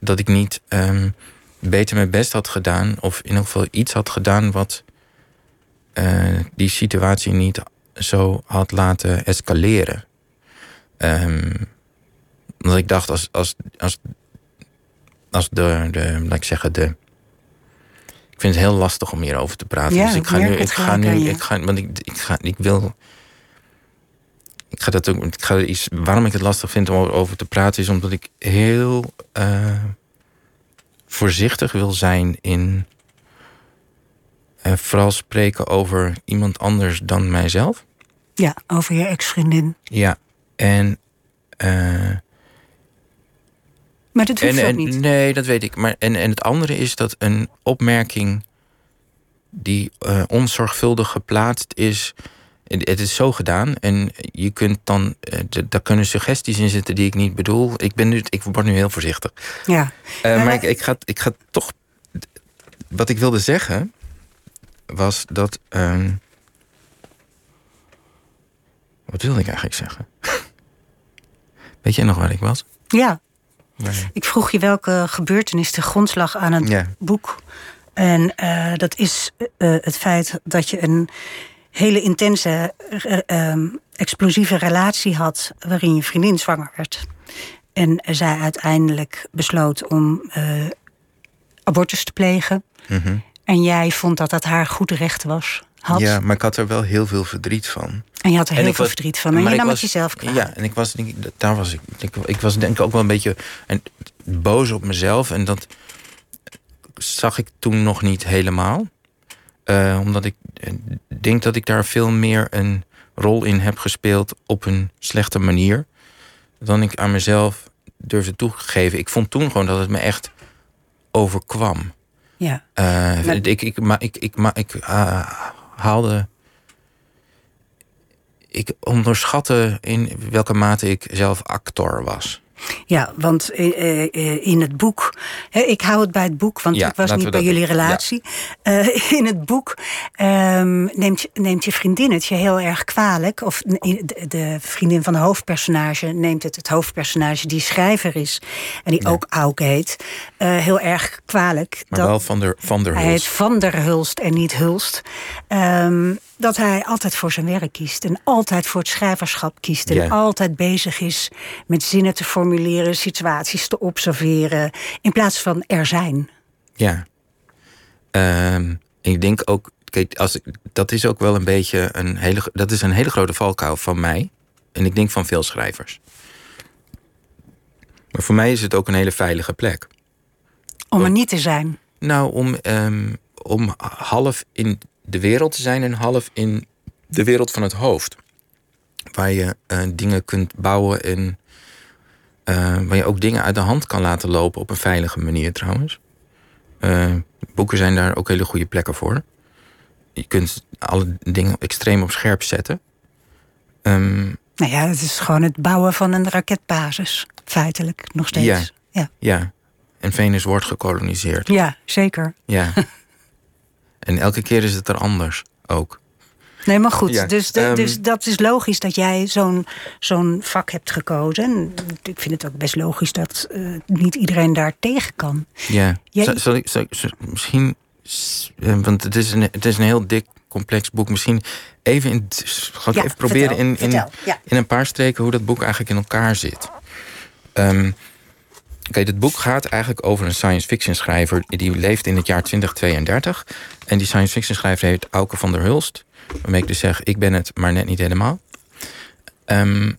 Dat ik niet ehm, beter mijn best had gedaan, of in ieder geval iets had gedaan wat eh, die situatie niet zo had laten escaleren. Ehm, omdat ik dacht, als, als, als als de, de, laat ik zeggen, de. Ik vind het heel lastig om hierover te praten. Ja, dus ik ga nu, ik ga nu, ik ga, want ik, ik ga, ik wil. Ik ga dat ook, ik ga iets, waarom ik het lastig vind om over te praten, is omdat ik heel eh, voorzichtig wil zijn in eh, vooral spreken over iemand anders dan mijzelf. Ja, over je ex-vriendin. Ja, en eh, Maar dat hoeft en, ook en- niet. Nee, dat weet ik. Maar, en, en het andere is dat een opmerking die eh, onzorgvuldig geplaatst is. Het is zo gedaan en je kunt dan, eh, daar kunnen suggesties in zitten die ik niet bedoel. Ik, ben nu, ik word nu heel voorzichtig. Ja. Eh, Maar- maar ik, ik, ga, ik ga toch. Wat ik wilde zeggen was dat. ehm, wat wilde ik eigenlijk zeggen? Weet jij nog waar ik was? ja, Ik vroeg je welke gebeurtenis de grondslag aan het Ja. boek. En eh, dat is eh, het feit dat je een hele intense, eh, ehm, explosieve relatie had... waarin je vriendin zwanger werd. En zij uiteindelijk besloot om eh, abortus te plegen. Mhm. En jij vond dat dat haar goed recht was. Had. Ja, maar ik had er wel heel veel verdriet van. En je had er heel veel was- verdriet van. En maar je nam was- het jezelf kwalijk. Ja, en ik was, denk ik, daar was ik. Ik, ik was denk ik ook wel een beetje en, boos op mezelf. En dat zag ik toen nog niet helemaal. Eh, omdat ik eh, denk dat ik daar veel meer een rol in heb gespeeld op een slechte manier. Dan ik aan mezelf durfde toegeven. Ik vond toen gewoon dat het me echt overkwam. Ja. Eh, Maar- ik, ik, maar ik, ik, maar ik eh, haalde. Ik onderschatte in welke mate ik zelf actor was. Ja, want eh, eh, in het boek. Ik hou het bij het boek, want Ja, ik was niet bij jullie relatie. Eh, in het boek ehm, neemt, je, neemt je vriendin het je heel erg kwalijk. Of de, vriendin van de hoofdpersonage neemt het, het hoofdpersonage die schrijver is. en die ook Auke heet. heel erg kwalijk. Maar dat- wel van der, van der hij heet Hulst. Van der Hulst en niet Hulst. Ehm, dat hij altijd voor zijn werk kiest. En altijd voor het schrijverschap kiest. En altijd bezig is met zinnen te formuleren, situaties te observeren. In plaats van er zijn. Ja. Ehm, ik denk ook. Kijk, als ik, dat is ook wel een beetje een hele. Dat is een hele grote valkuil van mij. En ik denk van veel schrijvers. Maar voor mij is het ook een hele veilige plek. Om er niet te zijn. Nou, om, ehm, om half in de wereld te zijn en half in de wereld van het hoofd. Waar je eh, dingen kunt bouwen en eh, waar je ook dingen uit de hand kan laten lopen op een veilige manier trouwens. Eh, boeken zijn daar ook hele goede plekken voor. Je kunt alle dingen extreem op scherp zetten. Ehm, Nou ja, het is gewoon het bouwen van een raketbasis, feitelijk, nog steeds. Ja. ja. ja, en Venus wordt gekoloniseerd. Ja, zeker. Ja. en elke keer is het er anders ook. Nee, maar goed. Ja, dus, de- ehm, dus dat is logisch dat jij zo'n zo'n vak hebt gekozen. En ik vind het ook best logisch dat eh, niet iedereen daar tegen kan. Ja. Jij- Zal, zal ik, zal ik- zal- misschien, eh, want het is, een, het is een heel dik, complex boek. Misschien even, in, ga ik Ja, even proberen vertel, in, in, vertel, ja. in een paar streken hoe dat boek eigenlijk in elkaar zit. Ehm Kijk, het boek gaat eigenlijk over een science fiction schrijver die leeft in het jaar 2032. En die science fiction schrijver heet Auke van der Hulst. Waarmee ik dus zeg, ik ben het, maar net niet helemaal. Ehm,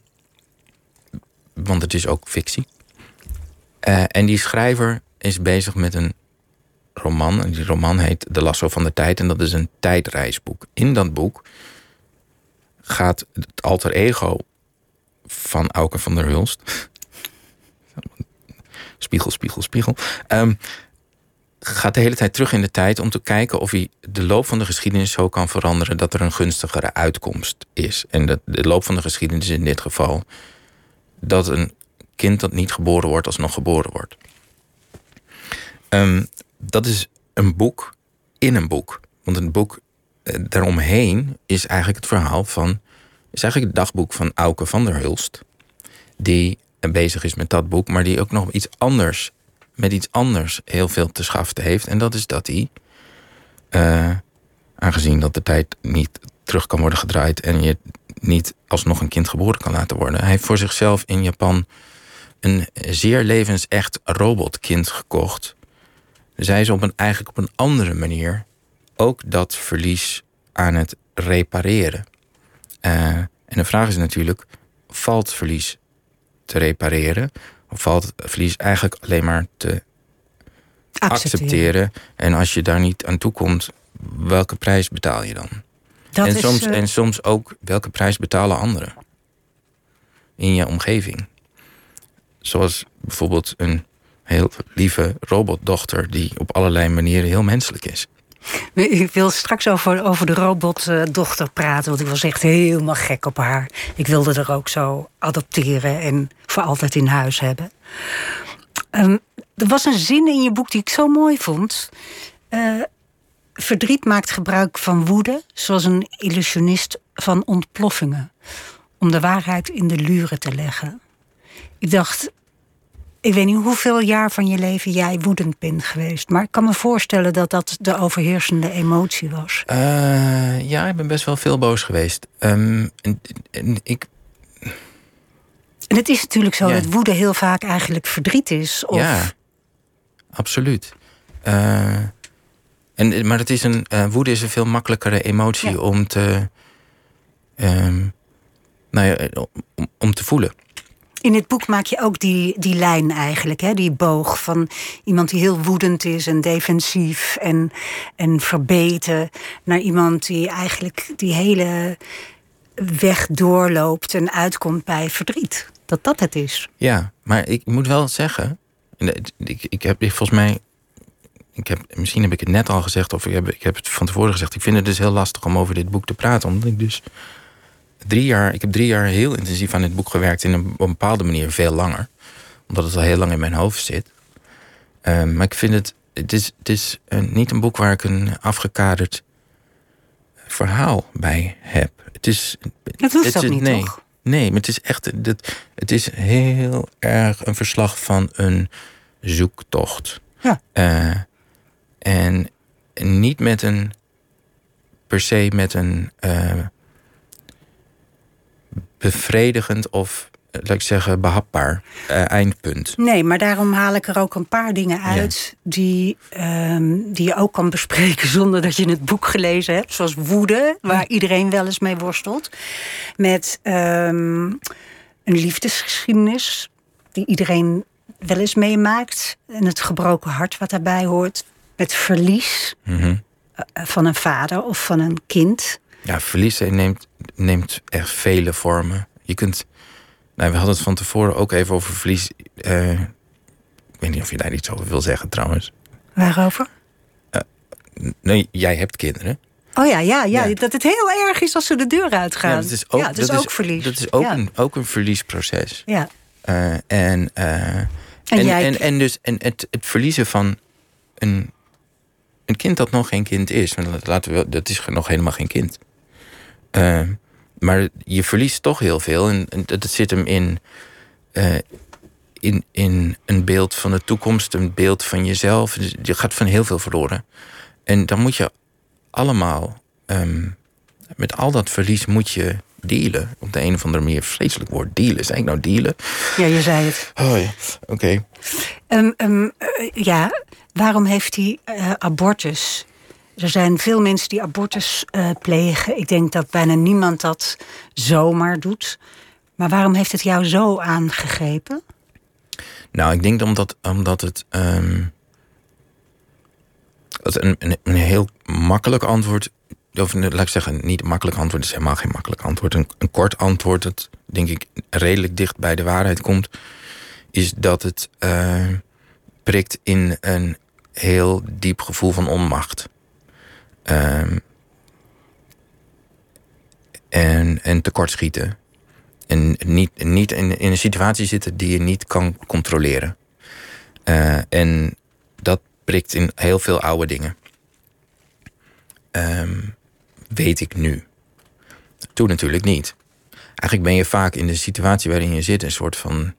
want het is ook fictie. Eh, en die schrijver is bezig met een roman. En die roman heet De Lasso van de Tijd. En dat is een tijdreisboek. In dat boek gaat het alter ego van Auke van der Hulst. Spiegel, spiegel, spiegel. Ehm, gaat de hele tijd terug in de tijd om te kijken of hij de loop van de geschiedenis zo kan veranderen dat er een gunstigere uitkomst is. En dat de loop van de geschiedenis in dit geval dat een kind dat niet geboren wordt alsnog geboren wordt. Ehm, dat is een boek in een boek. Want een boek eh, daaromheen is eigenlijk het verhaal van. is eigenlijk het dagboek van Auke van der Hulst. Die bezig is met dat boek, maar die ook nog iets anders. Met iets anders heel veel te schaften heeft. En dat is dat hij. eh, aangezien dat de tijd niet terug kan worden gedraaid. en je niet alsnog een kind geboren kan laten worden. Hij heeft voor zichzelf in Japan een zeer levensecht robotkind gekocht. Dus hij is op een, eigenlijk op een andere manier ook dat verlies aan het repareren. Eh, en de vraag is natuurlijk, valt verlies te repareren? Valt verlies eigenlijk alleen maar te accepteren? En als je daar niet aan toe komt, welke prijs betaal je dan? Dat en, is, soms, eh, en soms ook welke prijs betalen anderen in je omgeving. Zoals bijvoorbeeld een heel lieve robotdochter die op allerlei manieren heel menselijk is. Ik wil straks over, over de robotdochter praten, want ik was echt helemaal gek op haar. Ik wilde er ook zo adopteren en voor altijd in huis hebben. Ehm, er was een zin in je boek die ik zo mooi vond. Eh, verdriet maakt gebruik van woede, zoals een illusionist van ontploffingen, om de waarheid in de luren te leggen. Ik dacht, ik weet niet hoeveel jaar van je leven jij woedend bent geweest. Maar ik kan me voorstellen dat dat de overheersende emotie was. Eh, ja, ik ben best wel veel boos geweest. Ehm, en, en ik, En het is natuurlijk zo Ja. dat woede heel vaak eigenlijk verdriet is. Of, Ja, absoluut. Eh, en, maar het is een, eh, woede is een veel makkelijkere emotie Ja. om te. ehm, nou ja, om, om te voelen. In het boek maak je ook die, die lijn eigenlijk, hè? die boog van iemand die heel woedend is en defensief en, en verbeten, naar iemand die eigenlijk die hele weg doorloopt en uitkomt bij verdriet. Dat dat het is. Ja, maar ik moet wel zeggen. en het- Ik, ik heb volgens mij. Ik heb, misschien heb ik het net al gezegd, of ik heb, ik heb het van tevoren gezegd. Ik vind het dus heel lastig om over dit boek te praten. Omdat ik dus drie jaar. Ik heb drie jaar heel intensief aan dit boek gewerkt. In een, op een bepaalde manier veel langer. Omdat het al heel lang in mijn hoofd zit. Ehm, maar ik vind het. Het is, het is niet een boek waar ik een afgekaderd verhaal bij heb. Het is. Dat hoeft het ook is- niet, nee. toch? Nee, maar het is echt. Het, het is heel erg een verslag van een zoektocht. Ja. Eh, en niet met een. per se met een. eh, bevredigend of, eh, laat ik zeggen, behapbaar eh, eindpunt. Nee, maar daarom haal ik er ook een paar dingen uit die, ehm, die je ook kan bespreken zonder dat je het boek gelezen hebt. Zoals woede, waar iedereen wel eens mee worstelt. Met ehm, een liefdesgeschiedenis die iedereen wel eens meemaakt. En het gebroken hart wat daarbij hoort. Met verlies Mhm. eh, van een vader of van een kind. Ja, verliezen neemt, neemt echt vele vormen. Je kunt. Nou, we hadden het van tevoren ook even over verlies. eh, ik weet niet of je daar iets over wil zeggen trouwens. Waarover? Nee, jij hebt kinderen. Oh ja, ja, ja, Ja. dat het heel erg is als ze de deur uitgaan. Ja, dat is ook, ja, dat is ook verlies. Dat is ook, ja. een, ook een verliesproces. Ja. Eh, en, eh, en, jij- en, en, dus en het, het verliezen van een, een kind dat nog geen kind is. Want laten we, dat is nog helemaal geen kind. Eh, maar je verliest toch heel veel. En, en dat zit hem in, eh, in, in een beeld van de toekomst, een beeld van jezelf. Dus je gaat van heel veel verloren. En dan moet je allemaal, ehm, met al dat verlies moet je dealen. Op de een of andere manier, vreselijk woord, dealen. Zeg ik nou dealen? ja, je zei het. Oh ja, oké. Ehm, ehm, eh, ja, waarom heeft hij eh, abortus? Er zijn veel mensen die abortus eh, plegen. Ik denk dat bijna niemand dat zomaar doet. Maar waarom heeft het jou zo aangegrepen? Nou, ik denk omdat, omdat het. ehm, dat een, een, heel makkelijk antwoord. Of een- laat ik zeggen, niet makkelijk antwoord, is helemaal geen makkelijk antwoord. Een, een kort antwoord, dat denk ik redelijk dicht bij de waarheid komt, is dat het eh, prikt in een heel diep gevoel van onmacht. Ehm, en, en tekortschieten. En niet, niet in, in een situatie zitten die je niet kan controleren. Eh, en dat prikt in heel veel oude dingen. Ehm, weet ik nu. Toen natuurlijk niet. Eigenlijk ben je vaak in de situatie waarin je zit... een soort van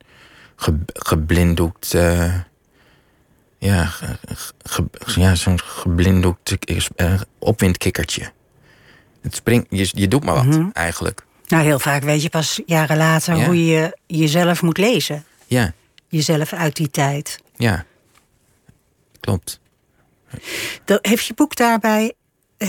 ge, geblinddoekt... eh, ja, ge- ja zo'n geblinddoekt eh, opwindkikkertje. Het springt, je, je doet maar wat, eigenlijk. Nou, heel vaak weet je pas jaren later Ja. hoe je jezelf moet lezen. Ja, Jezelf uit die tijd. ja. Klopt. Dat, heeft je boek daarbij,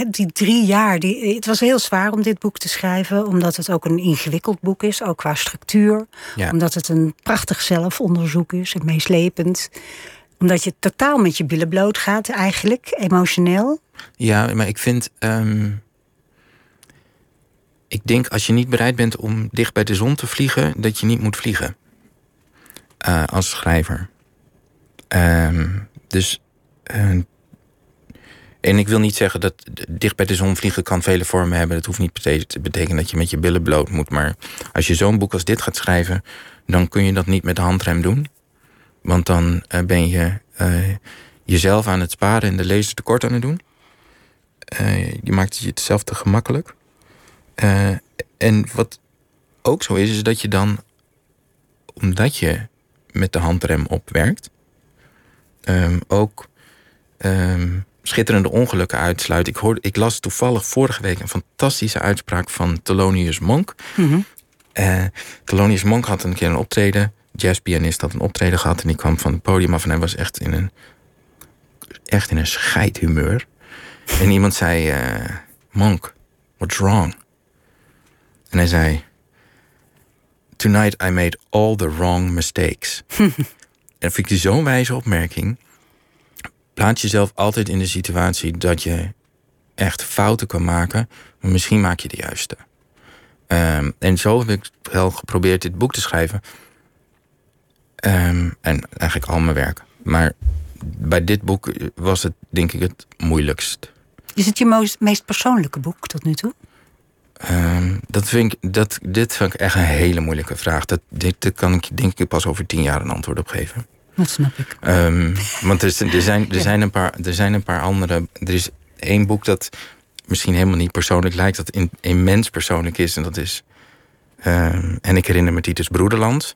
die drie jaar, die, het was heel zwaar om dit boek te schrijven, omdat het ook een ingewikkeld boek is, ook qua structuur. Ja. Omdat het een prachtig zelfonderzoek is en meeslepend. Omdat je totaal met je billen bloot gaat, eigenlijk, emotioneel. Ja, maar ik vind. ehm, ik denk als je niet bereid bent om dicht bij de zon te vliegen, dat je niet moet vliegen. Eh, als schrijver. Ehm, dus. eh, en ik wil niet zeggen dat dicht bij de zon vliegen kan vele vormen hebben. Dat hoeft niet te betekenen dat je met je billen bloot moet. Maar als je zo'n boek als dit gaat schrijven, dan kun je dat niet met de handrem doen. Want dan eh, ben je eh, jezelf aan het sparen en de lezer tekort aan het doen. Eh, je maakt het jezelf te gemakkelijk. En wat ook zo is, is dat je dan, omdat je met de handrem opwerkt, ehm, ook ehm, schitterende ongelukken uitsluit. Ik, hoorde, ik las toevallig vorige week een fantastische uitspraak van Thelonious Monk. Thelonious Monk had een keer een optreden. Jazzpianist had een optreden gehad en die kwam van het podium af en hij was echt in een, echt in een scheidhumeur. En iemand zei, eh, Monk, what's wrong? En hij zei, Tonight I made all the wrong mistakes. en vind ik zo'n wijze opmerking. Plaats jezelf altijd in de situatie dat je echt fouten kan maken, maar misschien maak je de juiste. Ehm, en zo heb ik wel geprobeerd dit boek te schrijven. Ehm, en eigenlijk al mijn werk. Maar bij dit boek was het denk ik het moeilijkst. Is het je meest, meest persoonlijke boek tot nu toe? Ehm, dat vind ik, dat, dit vind ik echt een hele moeilijke vraag. Dat, dit, dit kan ik denk ik pas over tien jaar een antwoord op geven. Dat snap ik. Ehm, want er, er, zijn, er, zijn een paar, er zijn een paar andere. Er is één boek dat misschien helemaal niet persoonlijk lijkt, dat in, immens persoonlijk is. En dat is. en ik herinner me Titus Broederland.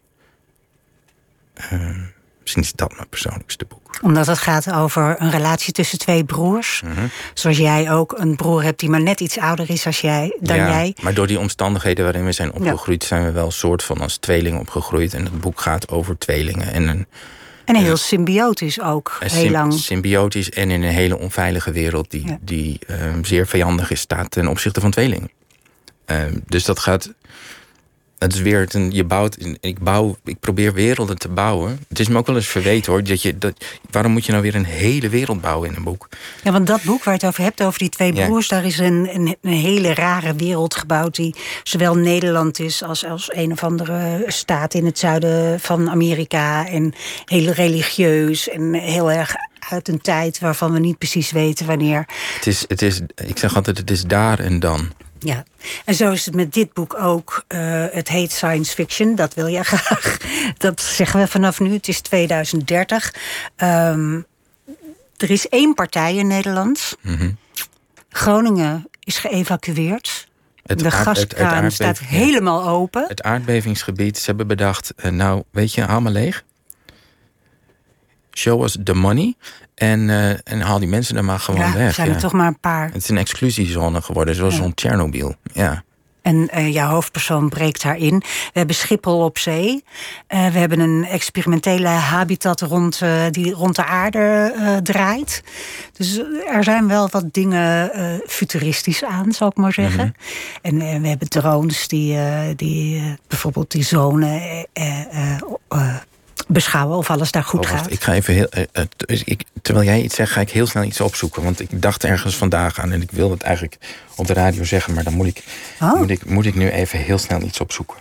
Misschien is dat mijn persoonlijkste boek. Omdat het gaat over een relatie tussen twee broers. Mhm. Zoals jij ook een broer hebt die maar net iets ouder is als jij, dan Ja, jij. Maar door die omstandigheden waarin we zijn opgegroeid, zijn we wel een soort van als tweeling opgegroeid. En het boek gaat over tweelingen. En een, En heel symbiotisch ook, heel lang. symbiotisch en in een hele onveilige wereld die, Ja. die ehm, zeer vijandig is staat ten opzichte van tweelingen. Ehm, dus dat gaat. Het is weer een, je bouwt. Ik bouw. Ik probeer werelden te bouwen. Het is me ook wel eens verweten hoor. Dat je, dat, waarom moet je nou weer een hele wereld bouwen in een boek? Ja, want dat boek waar je het over hebt, over die twee Ja. broers, daar is een, een, een hele rare wereld gebouwd die zowel Nederland is als, als een of andere staat in het zuiden van Amerika. En heel religieus en heel erg uit een tijd waarvan we niet precies weten wanneer. Het is, het is, ik zeg altijd, het is daar en dan. Ja, en zo is het met dit boek ook. Uh, het heet science fiction, dat wil je graag. Dat zeggen we vanaf nu, het is 2030. Um, er is één partij in Nederland. Mhm. Groningen is geëvacueerd. Het de gaskraan staat helemaal open. Het aardbevingsgebied, ze hebben bedacht, eh, nou, weet je, haal maar leeg. Show us the money. En, eh, en haal die mensen er maar gewoon ja, weg. zijn ja. er toch maar een paar. Het is een exclusiezone geworden, zoals zo'n Tsjernobyl. Ja. En eh, jouw hoofdpersoon breekt daarin. We hebben Schiphol op zee. Eh, we hebben een experimentele habitat rond, die rond de aarde draait. Dus er zijn wel wat dingen futuristisch aan, zal ik maar zeggen. En eh, we hebben drones die, die bijvoorbeeld die zone beschouwen of alles daar goed Oh, wacht, gaat. ik ga even heel. eh, eh, ik, terwijl jij iets zegt, ga ik heel snel iets opzoeken. Want ik dacht ergens vandaag aan en ik wilde het eigenlijk op de radio zeggen, maar dan moet ik, Oh. moet ik, moet ik nu even heel snel iets opzoeken.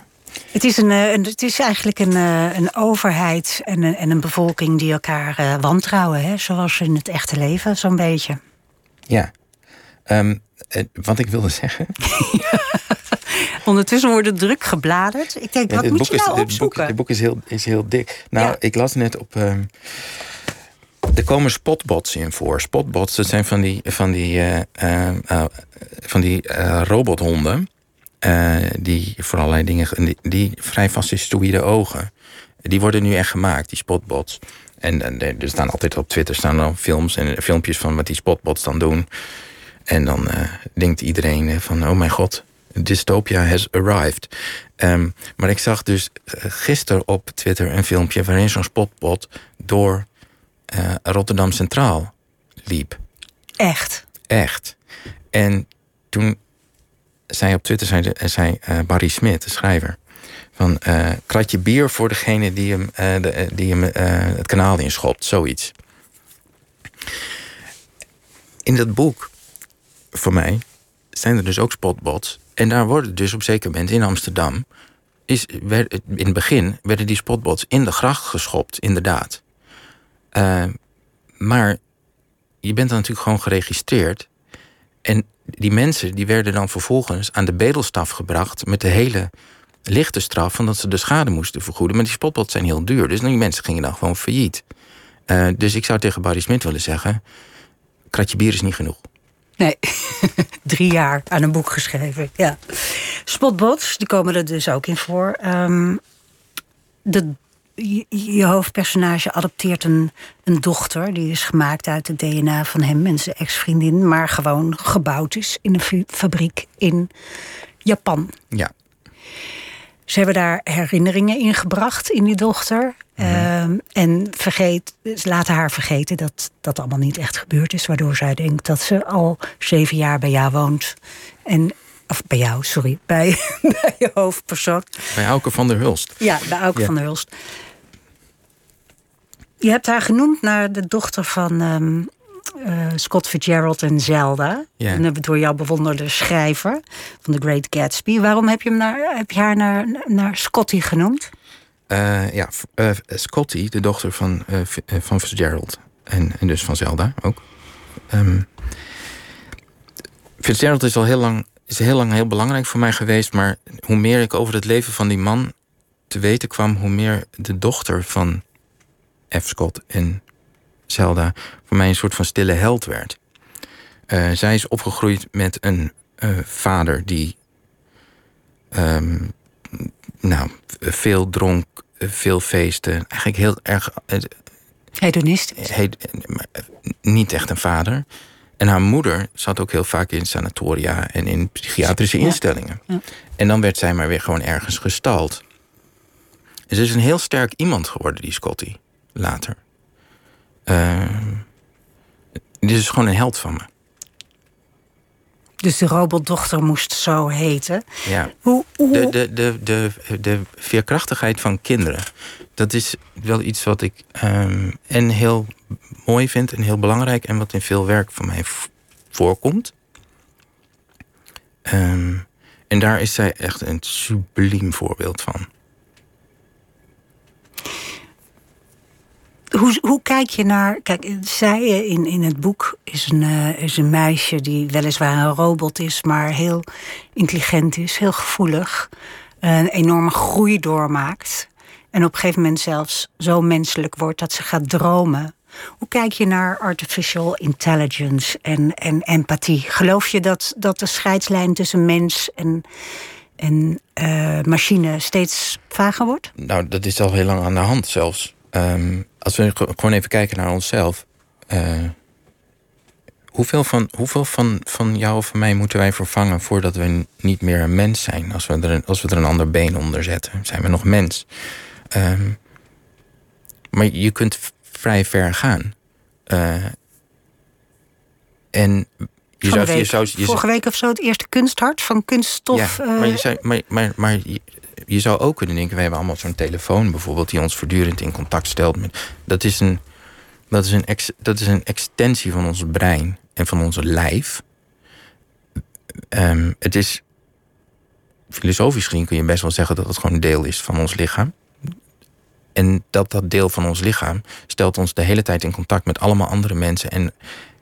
Het is, een, eh, een- het is eigenlijk een, een overheid en een, en een bevolking die elkaar wantrouwen. Hè? Zoals in het echte leven, zo'n beetje. Ja. Ehm, eh, wat ik wilde zeggen. Ondertussen wordt het druk gebladerd. Ik denk, wat moet boek je nou opzoeken? dit boek is heel, is heel dik. Nou, Ja. ik las net op. ehm, er komen spotbots in voor. Spotbots, dat zijn van die, van die, eh, eh, eh, van die eh, robothonden. die voor allerlei dingen. Die, die vrij fascistoïde ogen. Die worden nu echt gemaakt, die spotbots. En, en er er staan altijd op Twitter staan dan films en filmpjes van wat die spotbots dan doen. En dan eh, denkt iedereen eh, van, oh mijn god, dystopia has arrived. Ehm, maar ik zag dus eh, gisteren op Twitter een filmpje... waarin zo'n spotbot door Rotterdam Centraal liep. Echt. Echt. En toen zei op Twitter zei, zei Barry Smit, de schrijver... van eh kratje bier voor degene die hem, de, die hem het kanaal inschopt. Zoiets. In dat boek, voor mij, zijn er dus ook spotbots. En daar worden dus op zeker moment in Amsterdam... Is, werd, in het begin werden die spotbots in de gracht geschopt, inderdaad. Eh, maar je bent dan natuurlijk gewoon geregistreerd. En die mensen die werden dan vervolgens aan de bedelstaf gebracht... met de hele lichte straf van dat ze de schade moesten vergoeden. Maar die spotbots zijn heel duur, dus die mensen gingen dan gewoon failliet. Eh, dus ik zou tegen Barry Smit willen zeggen... kratje bier is niet genoeg. Nee, drie jaar aan een boek geschreven. Ja. Spotbots, die komen er dus ook in voor. Ehm, de, je, hoofdpersonage adopteert een, een dochter. Die is gemaakt uit het DNA van hem en zijn ex-vriendin. Maar gewoon gebouwd is in een fa- fabriek in Japan. Ja, Ze hebben daar herinneringen in gebracht in die dochter. Ehm, en vergeet, ze laten haar vergeten dat dat allemaal niet echt gebeurd is. Waardoor zij denkt dat ze al zeven jaar bij jou woont. En, of bij jou, sorry, bij, bij je hoofdpersoon. bij Auke van der Hulst. Ja, bij Auke Ja. van der Hulst. Je hebt haar genoemd naar de dochter van ehm, eh, Scott Fitzgerald en Zelda. Ja. Een door jou bewonderde schrijver van The Great Gatsby. Waarom heb je, hem naar, heb je haar naar, naar Scotty genoemd? Eh, ja, eh, Scotty, de dochter van, eh, eh, van Fitzgerald. En, en dus van Zelda ook. Ehm, Fitzgerald is al heel lang, is heel lang heel belangrijk voor mij geweest. Maar hoe meer ik over het leven van die man te weten kwam, hoe meer de dochter van F. Scott en Zelda voor mij een soort van stille held werd. Eh, zij is opgegroeid met een eh, vader die ehm, nou, veel dronk, veel feesten. Eigenlijk heel erg. he- eh, niet echt een vader. En haar moeder zat ook heel vaak in sanatoria en in psychiatrische Ja. instellingen. Ja. En dan werd zij maar weer gewoon ergens gestald. En ze is een heel sterk iemand geworden, die Scotty, later. Uh, dit is gewoon een held van me. Dus de robotdochter moest zo heten. Ja. Hoe, hoe, De, de, de, de, de veerkrachtigheid van kinderen. Dat is wel iets wat ik ehm, en heel mooi vind en heel belangrijk. En wat in veel werk van mij voorkomt. Ehm, en daar is zij echt een subliem voorbeeld van. Hoe, hoe kijk je naar. Kijk, zij in, in het boek is een, uh, is een meisje die weliswaar een robot is, maar heel intelligent is, heel gevoelig. Een enorme groei doormaakt. En op een gegeven moment zelfs zo menselijk wordt dat ze gaat dromen. Hoe kijk je naar artificial intelligence en, en empathie? Geloof je dat, dat de scheidslijn tussen mens en, en uh, machine steeds vager wordt? Nou, dat is al heel lang aan de hand zelfs. Um, als we gewoon even kijken naar onszelf. Uh, hoeveel, van, hoeveel van, van jou of van mij moeten wij vervangen voordat we niet meer een mens zijn? Als we er, als we er een ander been onder zetten, zijn we nog mens. Um, maar je kunt vrij ver gaan. Uh, en je zou, je zou, je Vorige week of zo het eerste kunsthart van kunststof. Ja, maar, je zou, maar, maar, maar je zou ook kunnen denken, we hebben allemaal zo'n telefoon bijvoorbeeld, die ons voortdurend in contact stelt. Met, dat, is een, dat, is een dat is een extensie van ons brein en van onze lijf. Um, het is, filosofisch gezien kun je best wel zeggen dat het gewoon een deel is van ons lichaam. En dat dat deel van ons lichaam stelt ons de hele tijd in contact met allemaal andere mensen en,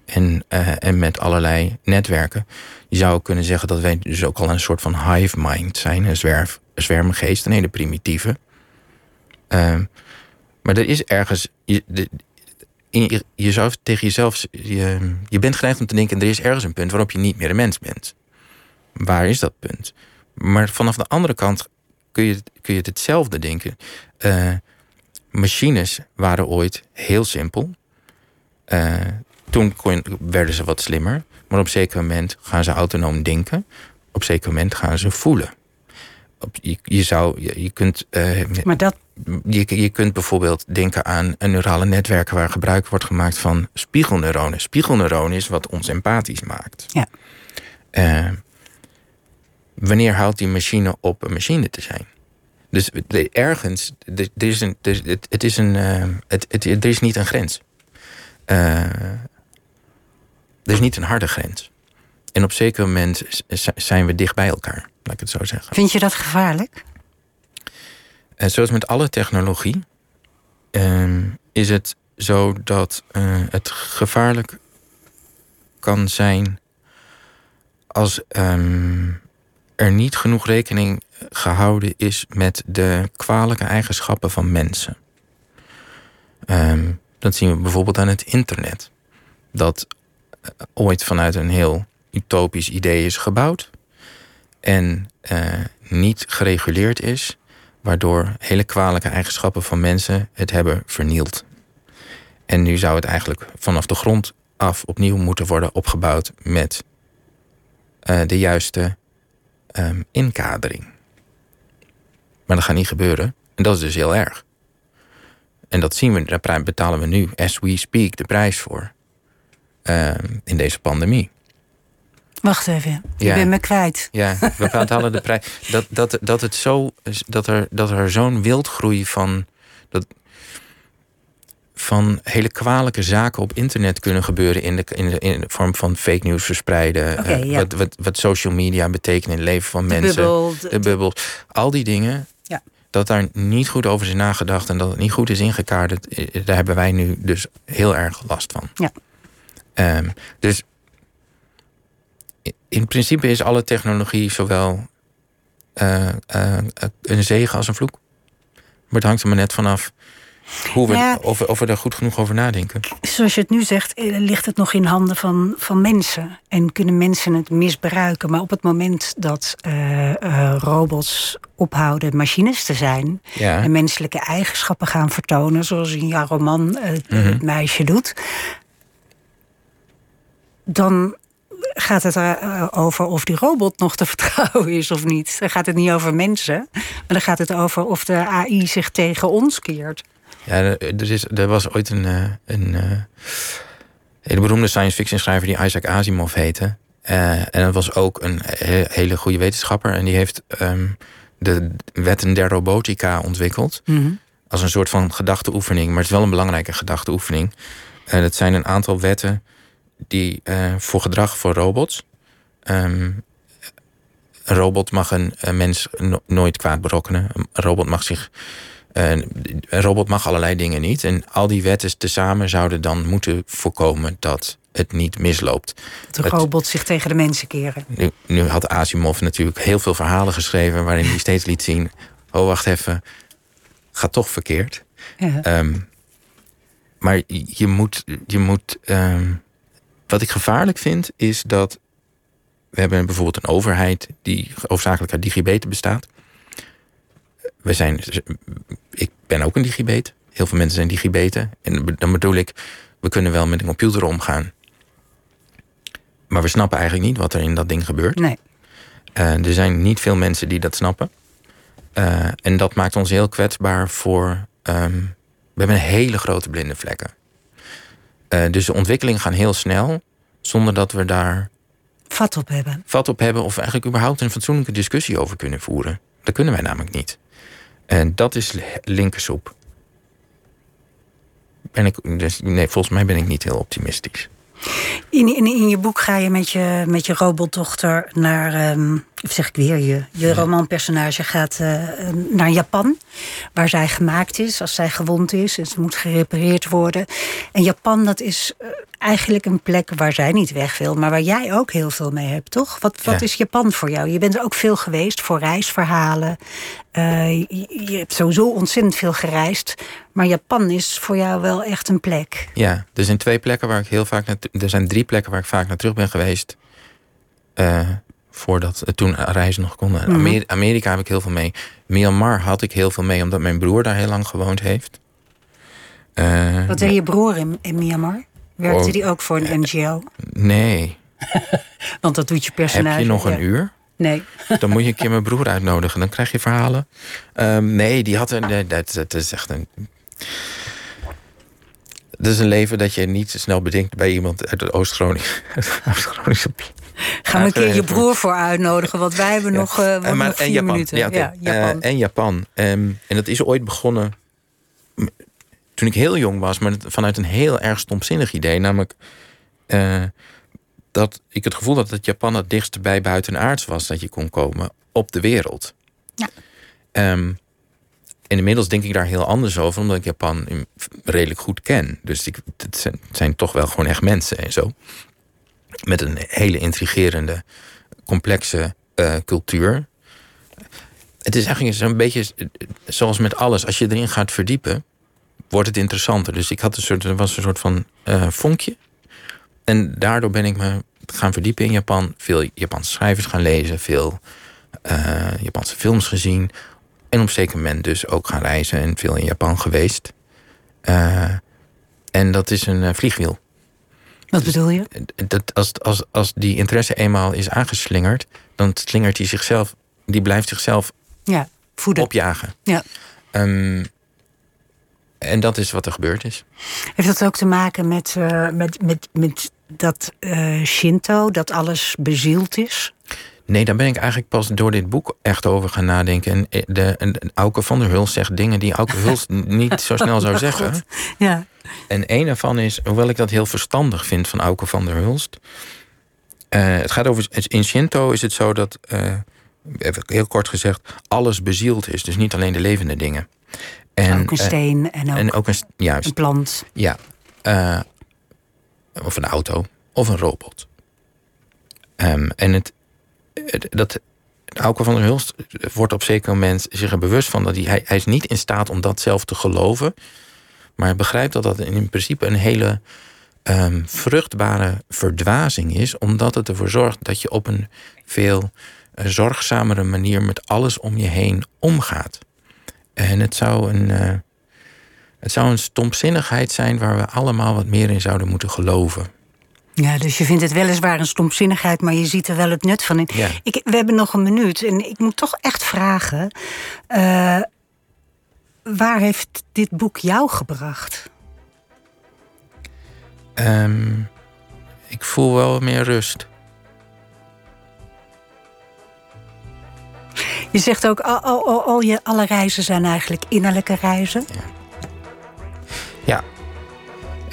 en, uh, en met allerlei netwerken. Je zou kunnen zeggen dat wij dus ook al een soort van hive mind zijn, een zwerf, zwermgeest, een hele primitieve. Uh, maar er is ergens. Je, de, je, je zou tegen jezelf. Je, je bent geneigd om te denken: er is ergens een punt waarop je niet meer een mens bent. Waar is dat punt? Maar vanaf de andere kant kun je, kun je hetzelfde denken. Uh, machines waren ooit heel simpel. Uh, toen werden ze wat slimmer. Maar op een zeker moment gaan ze autonoom denken. Op een zeker moment gaan ze voelen je, je zou, je, je kunt. Uh, maar dat. Je, je kunt bijvoorbeeld denken aan een neurale netwerken waar gebruik wordt gemaakt van spiegelneuronen. Spiegelneuronen is wat ons empathisch maakt. Ja. Uh, wanneer houdt die machine op een machine te zijn? Dus de, ergens, er is een, het, het is een, uh, het, het, er is niet een grens. er is niet een harde grens. En op zeker moment zijn we dicht bij elkaar laat ik het zo zeggen. Vind je dat gevaarlijk? En eh, zoals met alle technologie ehm, is het zo dat uh, het gevaarlijk kan zijn als um, er niet genoeg rekening gehouden is met de kwalijke eigenschappen van mensen. Um, dat zien we bijvoorbeeld aan het internet. Dat uh, ooit vanuit een heel utopisch idee is gebouwd en uh, niet gereguleerd is, waardoor hele kwalijke eigenschappen van mensen het hebben vernield. En nu zou het eigenlijk vanaf de grond af opnieuw moeten worden opgebouwd met uh, de juiste um, inkadering. Maar dat gaat niet gebeuren. En dat is dus heel erg. En dat zien we, daar betalen we nu, as we speak, de prijs voor. Uh, in deze pandemie. Wacht even, je ja. bent me kwijt. Ja, we betalen de prijs. Dat, dat, dat, het zo, dat er, dat er zo'n wildgroei van, dat, van hele kwalijke zaken op internet kunnen gebeuren in de, in de, in de vorm van fake news verspreiden. Okay, uh, wat, wat, wat social media betekent in het leven van de mensen. Bubbel, de, de bubbel. Al die dingen. Ja. Dat daar niet goed over is nagedacht en dat het niet goed is ingekaderd, eh, daar hebben wij nu dus heel erg last van. Ja. Um, dus in principe is alle technologie zowel uh, uh, een zegen als een vloek. Maar het hangt er maar net vanaf hoe we, ja, of, of, we er goed genoeg over nadenken. Zoals je het nu zegt, eh, ligt het nog in handen van, van mensen. En kunnen mensen het misbruiken. Maar op het moment dat uh, uh, robots ophouden machines te zijn... Ja. en menselijke eigenschappen gaan vertonen... zoals in jouw roman het mm -hmm. meisje doet... dan gaat het erover of die robot nog te vertrouwen is of niet. Dan gaat het niet over mensen, maar dan gaat het over of de AI zich tegen ons keert. Ja, er, is, er was ooit een, een, een hele beroemde science fiction schrijver die Isaac Asimov heette. Uh, en dat was ook een hele goede wetenschapper. En die heeft um, de wetten der robotica ontwikkeld. Mm -hmm. Als een soort van gedachteoefening. Maar het is wel een belangrijke gedachteoefening. En het zijn een aantal wetten die uh, voor gedrag voor robots. Um, een robot mag een, een mens no nooit kwaad berokkenen. Een robot mag zich een robot mag allerlei dingen niet. En al die wetten tezamen zouden dan moeten voorkomen dat het niet misloopt. Dat de robots zich tegen de mensen keren. Nu, nu had Asimov natuurlijk heel veel verhalen geschreven waarin hij steeds liet zien: oh, wacht even, gaat toch verkeerd. Ja. Ehm, maar je moet. Je moet ehm, wat ik gevaarlijk vind, is dat. We hebben bijvoorbeeld een overheid die hoofdzakelijk uit digibeten bestaat. We zijn, ik ben ook een digibet. Heel veel mensen zijn digibeten. En dan bedoel ik, we kunnen wel met een computer omgaan. Maar we snappen eigenlijk niet wat er in dat ding gebeurt. Nee. Uh, er zijn niet veel mensen die dat snappen. Uh, en dat maakt ons heel kwetsbaar voor. Um, we hebben hele grote blinde vlekken. Uh, dus de ontwikkelingen gaan heel snel, zonder dat we daar. vat op hebben. Vat op hebben, of eigenlijk überhaupt een fatsoenlijke discussie over kunnen voeren. Dat kunnen wij namelijk niet. En dat is linkersoep. Ben ik, dus, nee, volgens mij ben ik niet heel optimistisch. In, in, in je boek ga je met je, met je robotdochter naar, um, of zeg ik weer, je, je romanpersonage gaat uh, naar Japan, waar zij gemaakt is als zij gewond is en ze moet gerepareerd worden. En Japan, dat is uh, eigenlijk een plek waar zij niet weg wil, maar waar jij ook heel veel mee hebt, toch? Wat, wat is Japan voor jou? Je bent er ook veel geweest voor reisverhalen. Uh, je, je, hebt sowieso ontzettend veel gereisd. Maar Japan is voor jou wel echt een plek. Ja, er zijn twee plekken waar ik heel vaak naar. Er zijn drie plekken waar ik vaak naar terug ben geweest. Voordat toen reizen nog konden. Mm -hmm. Amerika heb ik heel veel mee. Myanmar had ik heel veel mee, omdat mijn broer daar heel lang gewoond heeft. Uh, Wat deed je broer in, in Myanmar? Werkte oh, die ook voor een NGO? Nee. Want dat doet je personage. Heb je nog een ja. uur? Nee. Dan moet je een keer mijn broer uitnodigen. Dan krijg je verhalen. Um, nee, die had een. Nee, dat, dat is echt een. Dat is een leven dat je niet zo snel bedenkt bij iemand uit het Oost-Groningen. Oost-Groningse. Gaan we een keer je broer voor uitnodigen, want wij hebben ja. nog, uh, maar, nog vier en Japan. minuten. Ja, okay. ja, Japan. Uh, en Japan. Um, en dat is ooit begonnen toen ik heel jong was, maar vanuit een heel erg stomzinnig idee. Namelijk uh, dat ik het gevoel had dat Japan het dichtst bij buitenaards was dat je kon komen op de wereld. Ja. Um, en inmiddels denk ik daar heel anders over, omdat ik Japan redelijk goed ken. Dus ik, het zijn, het zijn toch wel gewoon echt mensen en zo. Met een hele intrigerende, complexe uh, cultuur. Het is eigenlijk een beetje zoals met alles. Als je erin gaat verdiepen, wordt het interessanter. Dus ik had een soort, er was een soort van uh, vonkje. En daardoor ben ik me gaan verdiepen in Japan. Veel Japanse schrijvers gaan lezen. Veel uh, Japanse films gezien. En op een zeker moment dus ook gaan reizen. En veel in Japan geweest. En dat is een vliegwiel. Wat bedoel je? Dat als, als, als die interesse eenmaal is aangeslingerd... dan slingert hij zichzelf... die blijft zichzelf ja, voeden. opjagen. Ja. Um, en dat is wat er gebeurd is. Heeft dat ook te maken met, uh, met, met, met dat uh, Shinto, dat alles bezield is? Nee, daar ben ik eigenlijk pas door dit boek echt over gaan nadenken. En eh, de, de, Auke van der Huls zegt dingen die Auke Huls niet zo snel zou zeggen. Ja. En een daarvan is, hoewel ik dat heel verstandig vind van Auke van der Hulst. Uh, het gaat over. In Shinto is het zo dat, uh, heel kort gezegd, alles bezield is. Dus niet alleen de levende dingen. En, ook een steen en ook, en ook een, juist, een plant. Ja. Uh, of een auto. Of een robot. Um, en het, dat Auke van der Hulst wordt op zeker moment zich er bewust van dat hij, hij, is niet in staat om dat zelf te geloven. Maar begrijpt dat dat in principe een hele um, vruchtbare verdwazing is, omdat het ervoor zorgt dat je op een veel zorgzamere manier met alles om je heen omgaat. En het zou een, uh, het zou een stomzinnigheid zijn waar we allemaal wat meer in zouden moeten geloven. Ja, dus je vindt het weliswaar een stomzinnigheid, maar je ziet er wel het nut van in. Ja. Ik, we hebben nog een minuut en ik moet toch echt vragen: uh, waar heeft dit boek jou gebracht? Um, ik voel wel meer rust. Je zegt ook, al, al, al, al je, alle reizen zijn eigenlijk innerlijke reizen. Ja.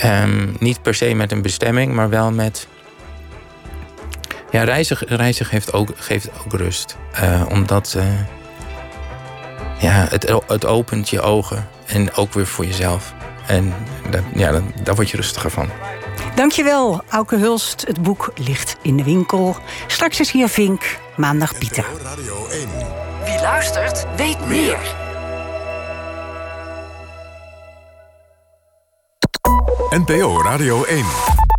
Um, niet per se met een bestemming, maar wel met... Ja, reizen, reizen geeft, ook, geeft ook rust. Uh, omdat... Uh, ja, het, het opent je ogen. En ook weer voor jezelf. En dat, ja, dat, daar word je rustiger van. Dankjewel, Auke Hulst. Het boek ligt in de winkel. Straks is hier Vink, maandag Pieter. Radio 1. Wie luistert, weet meer. NPO Radio 1.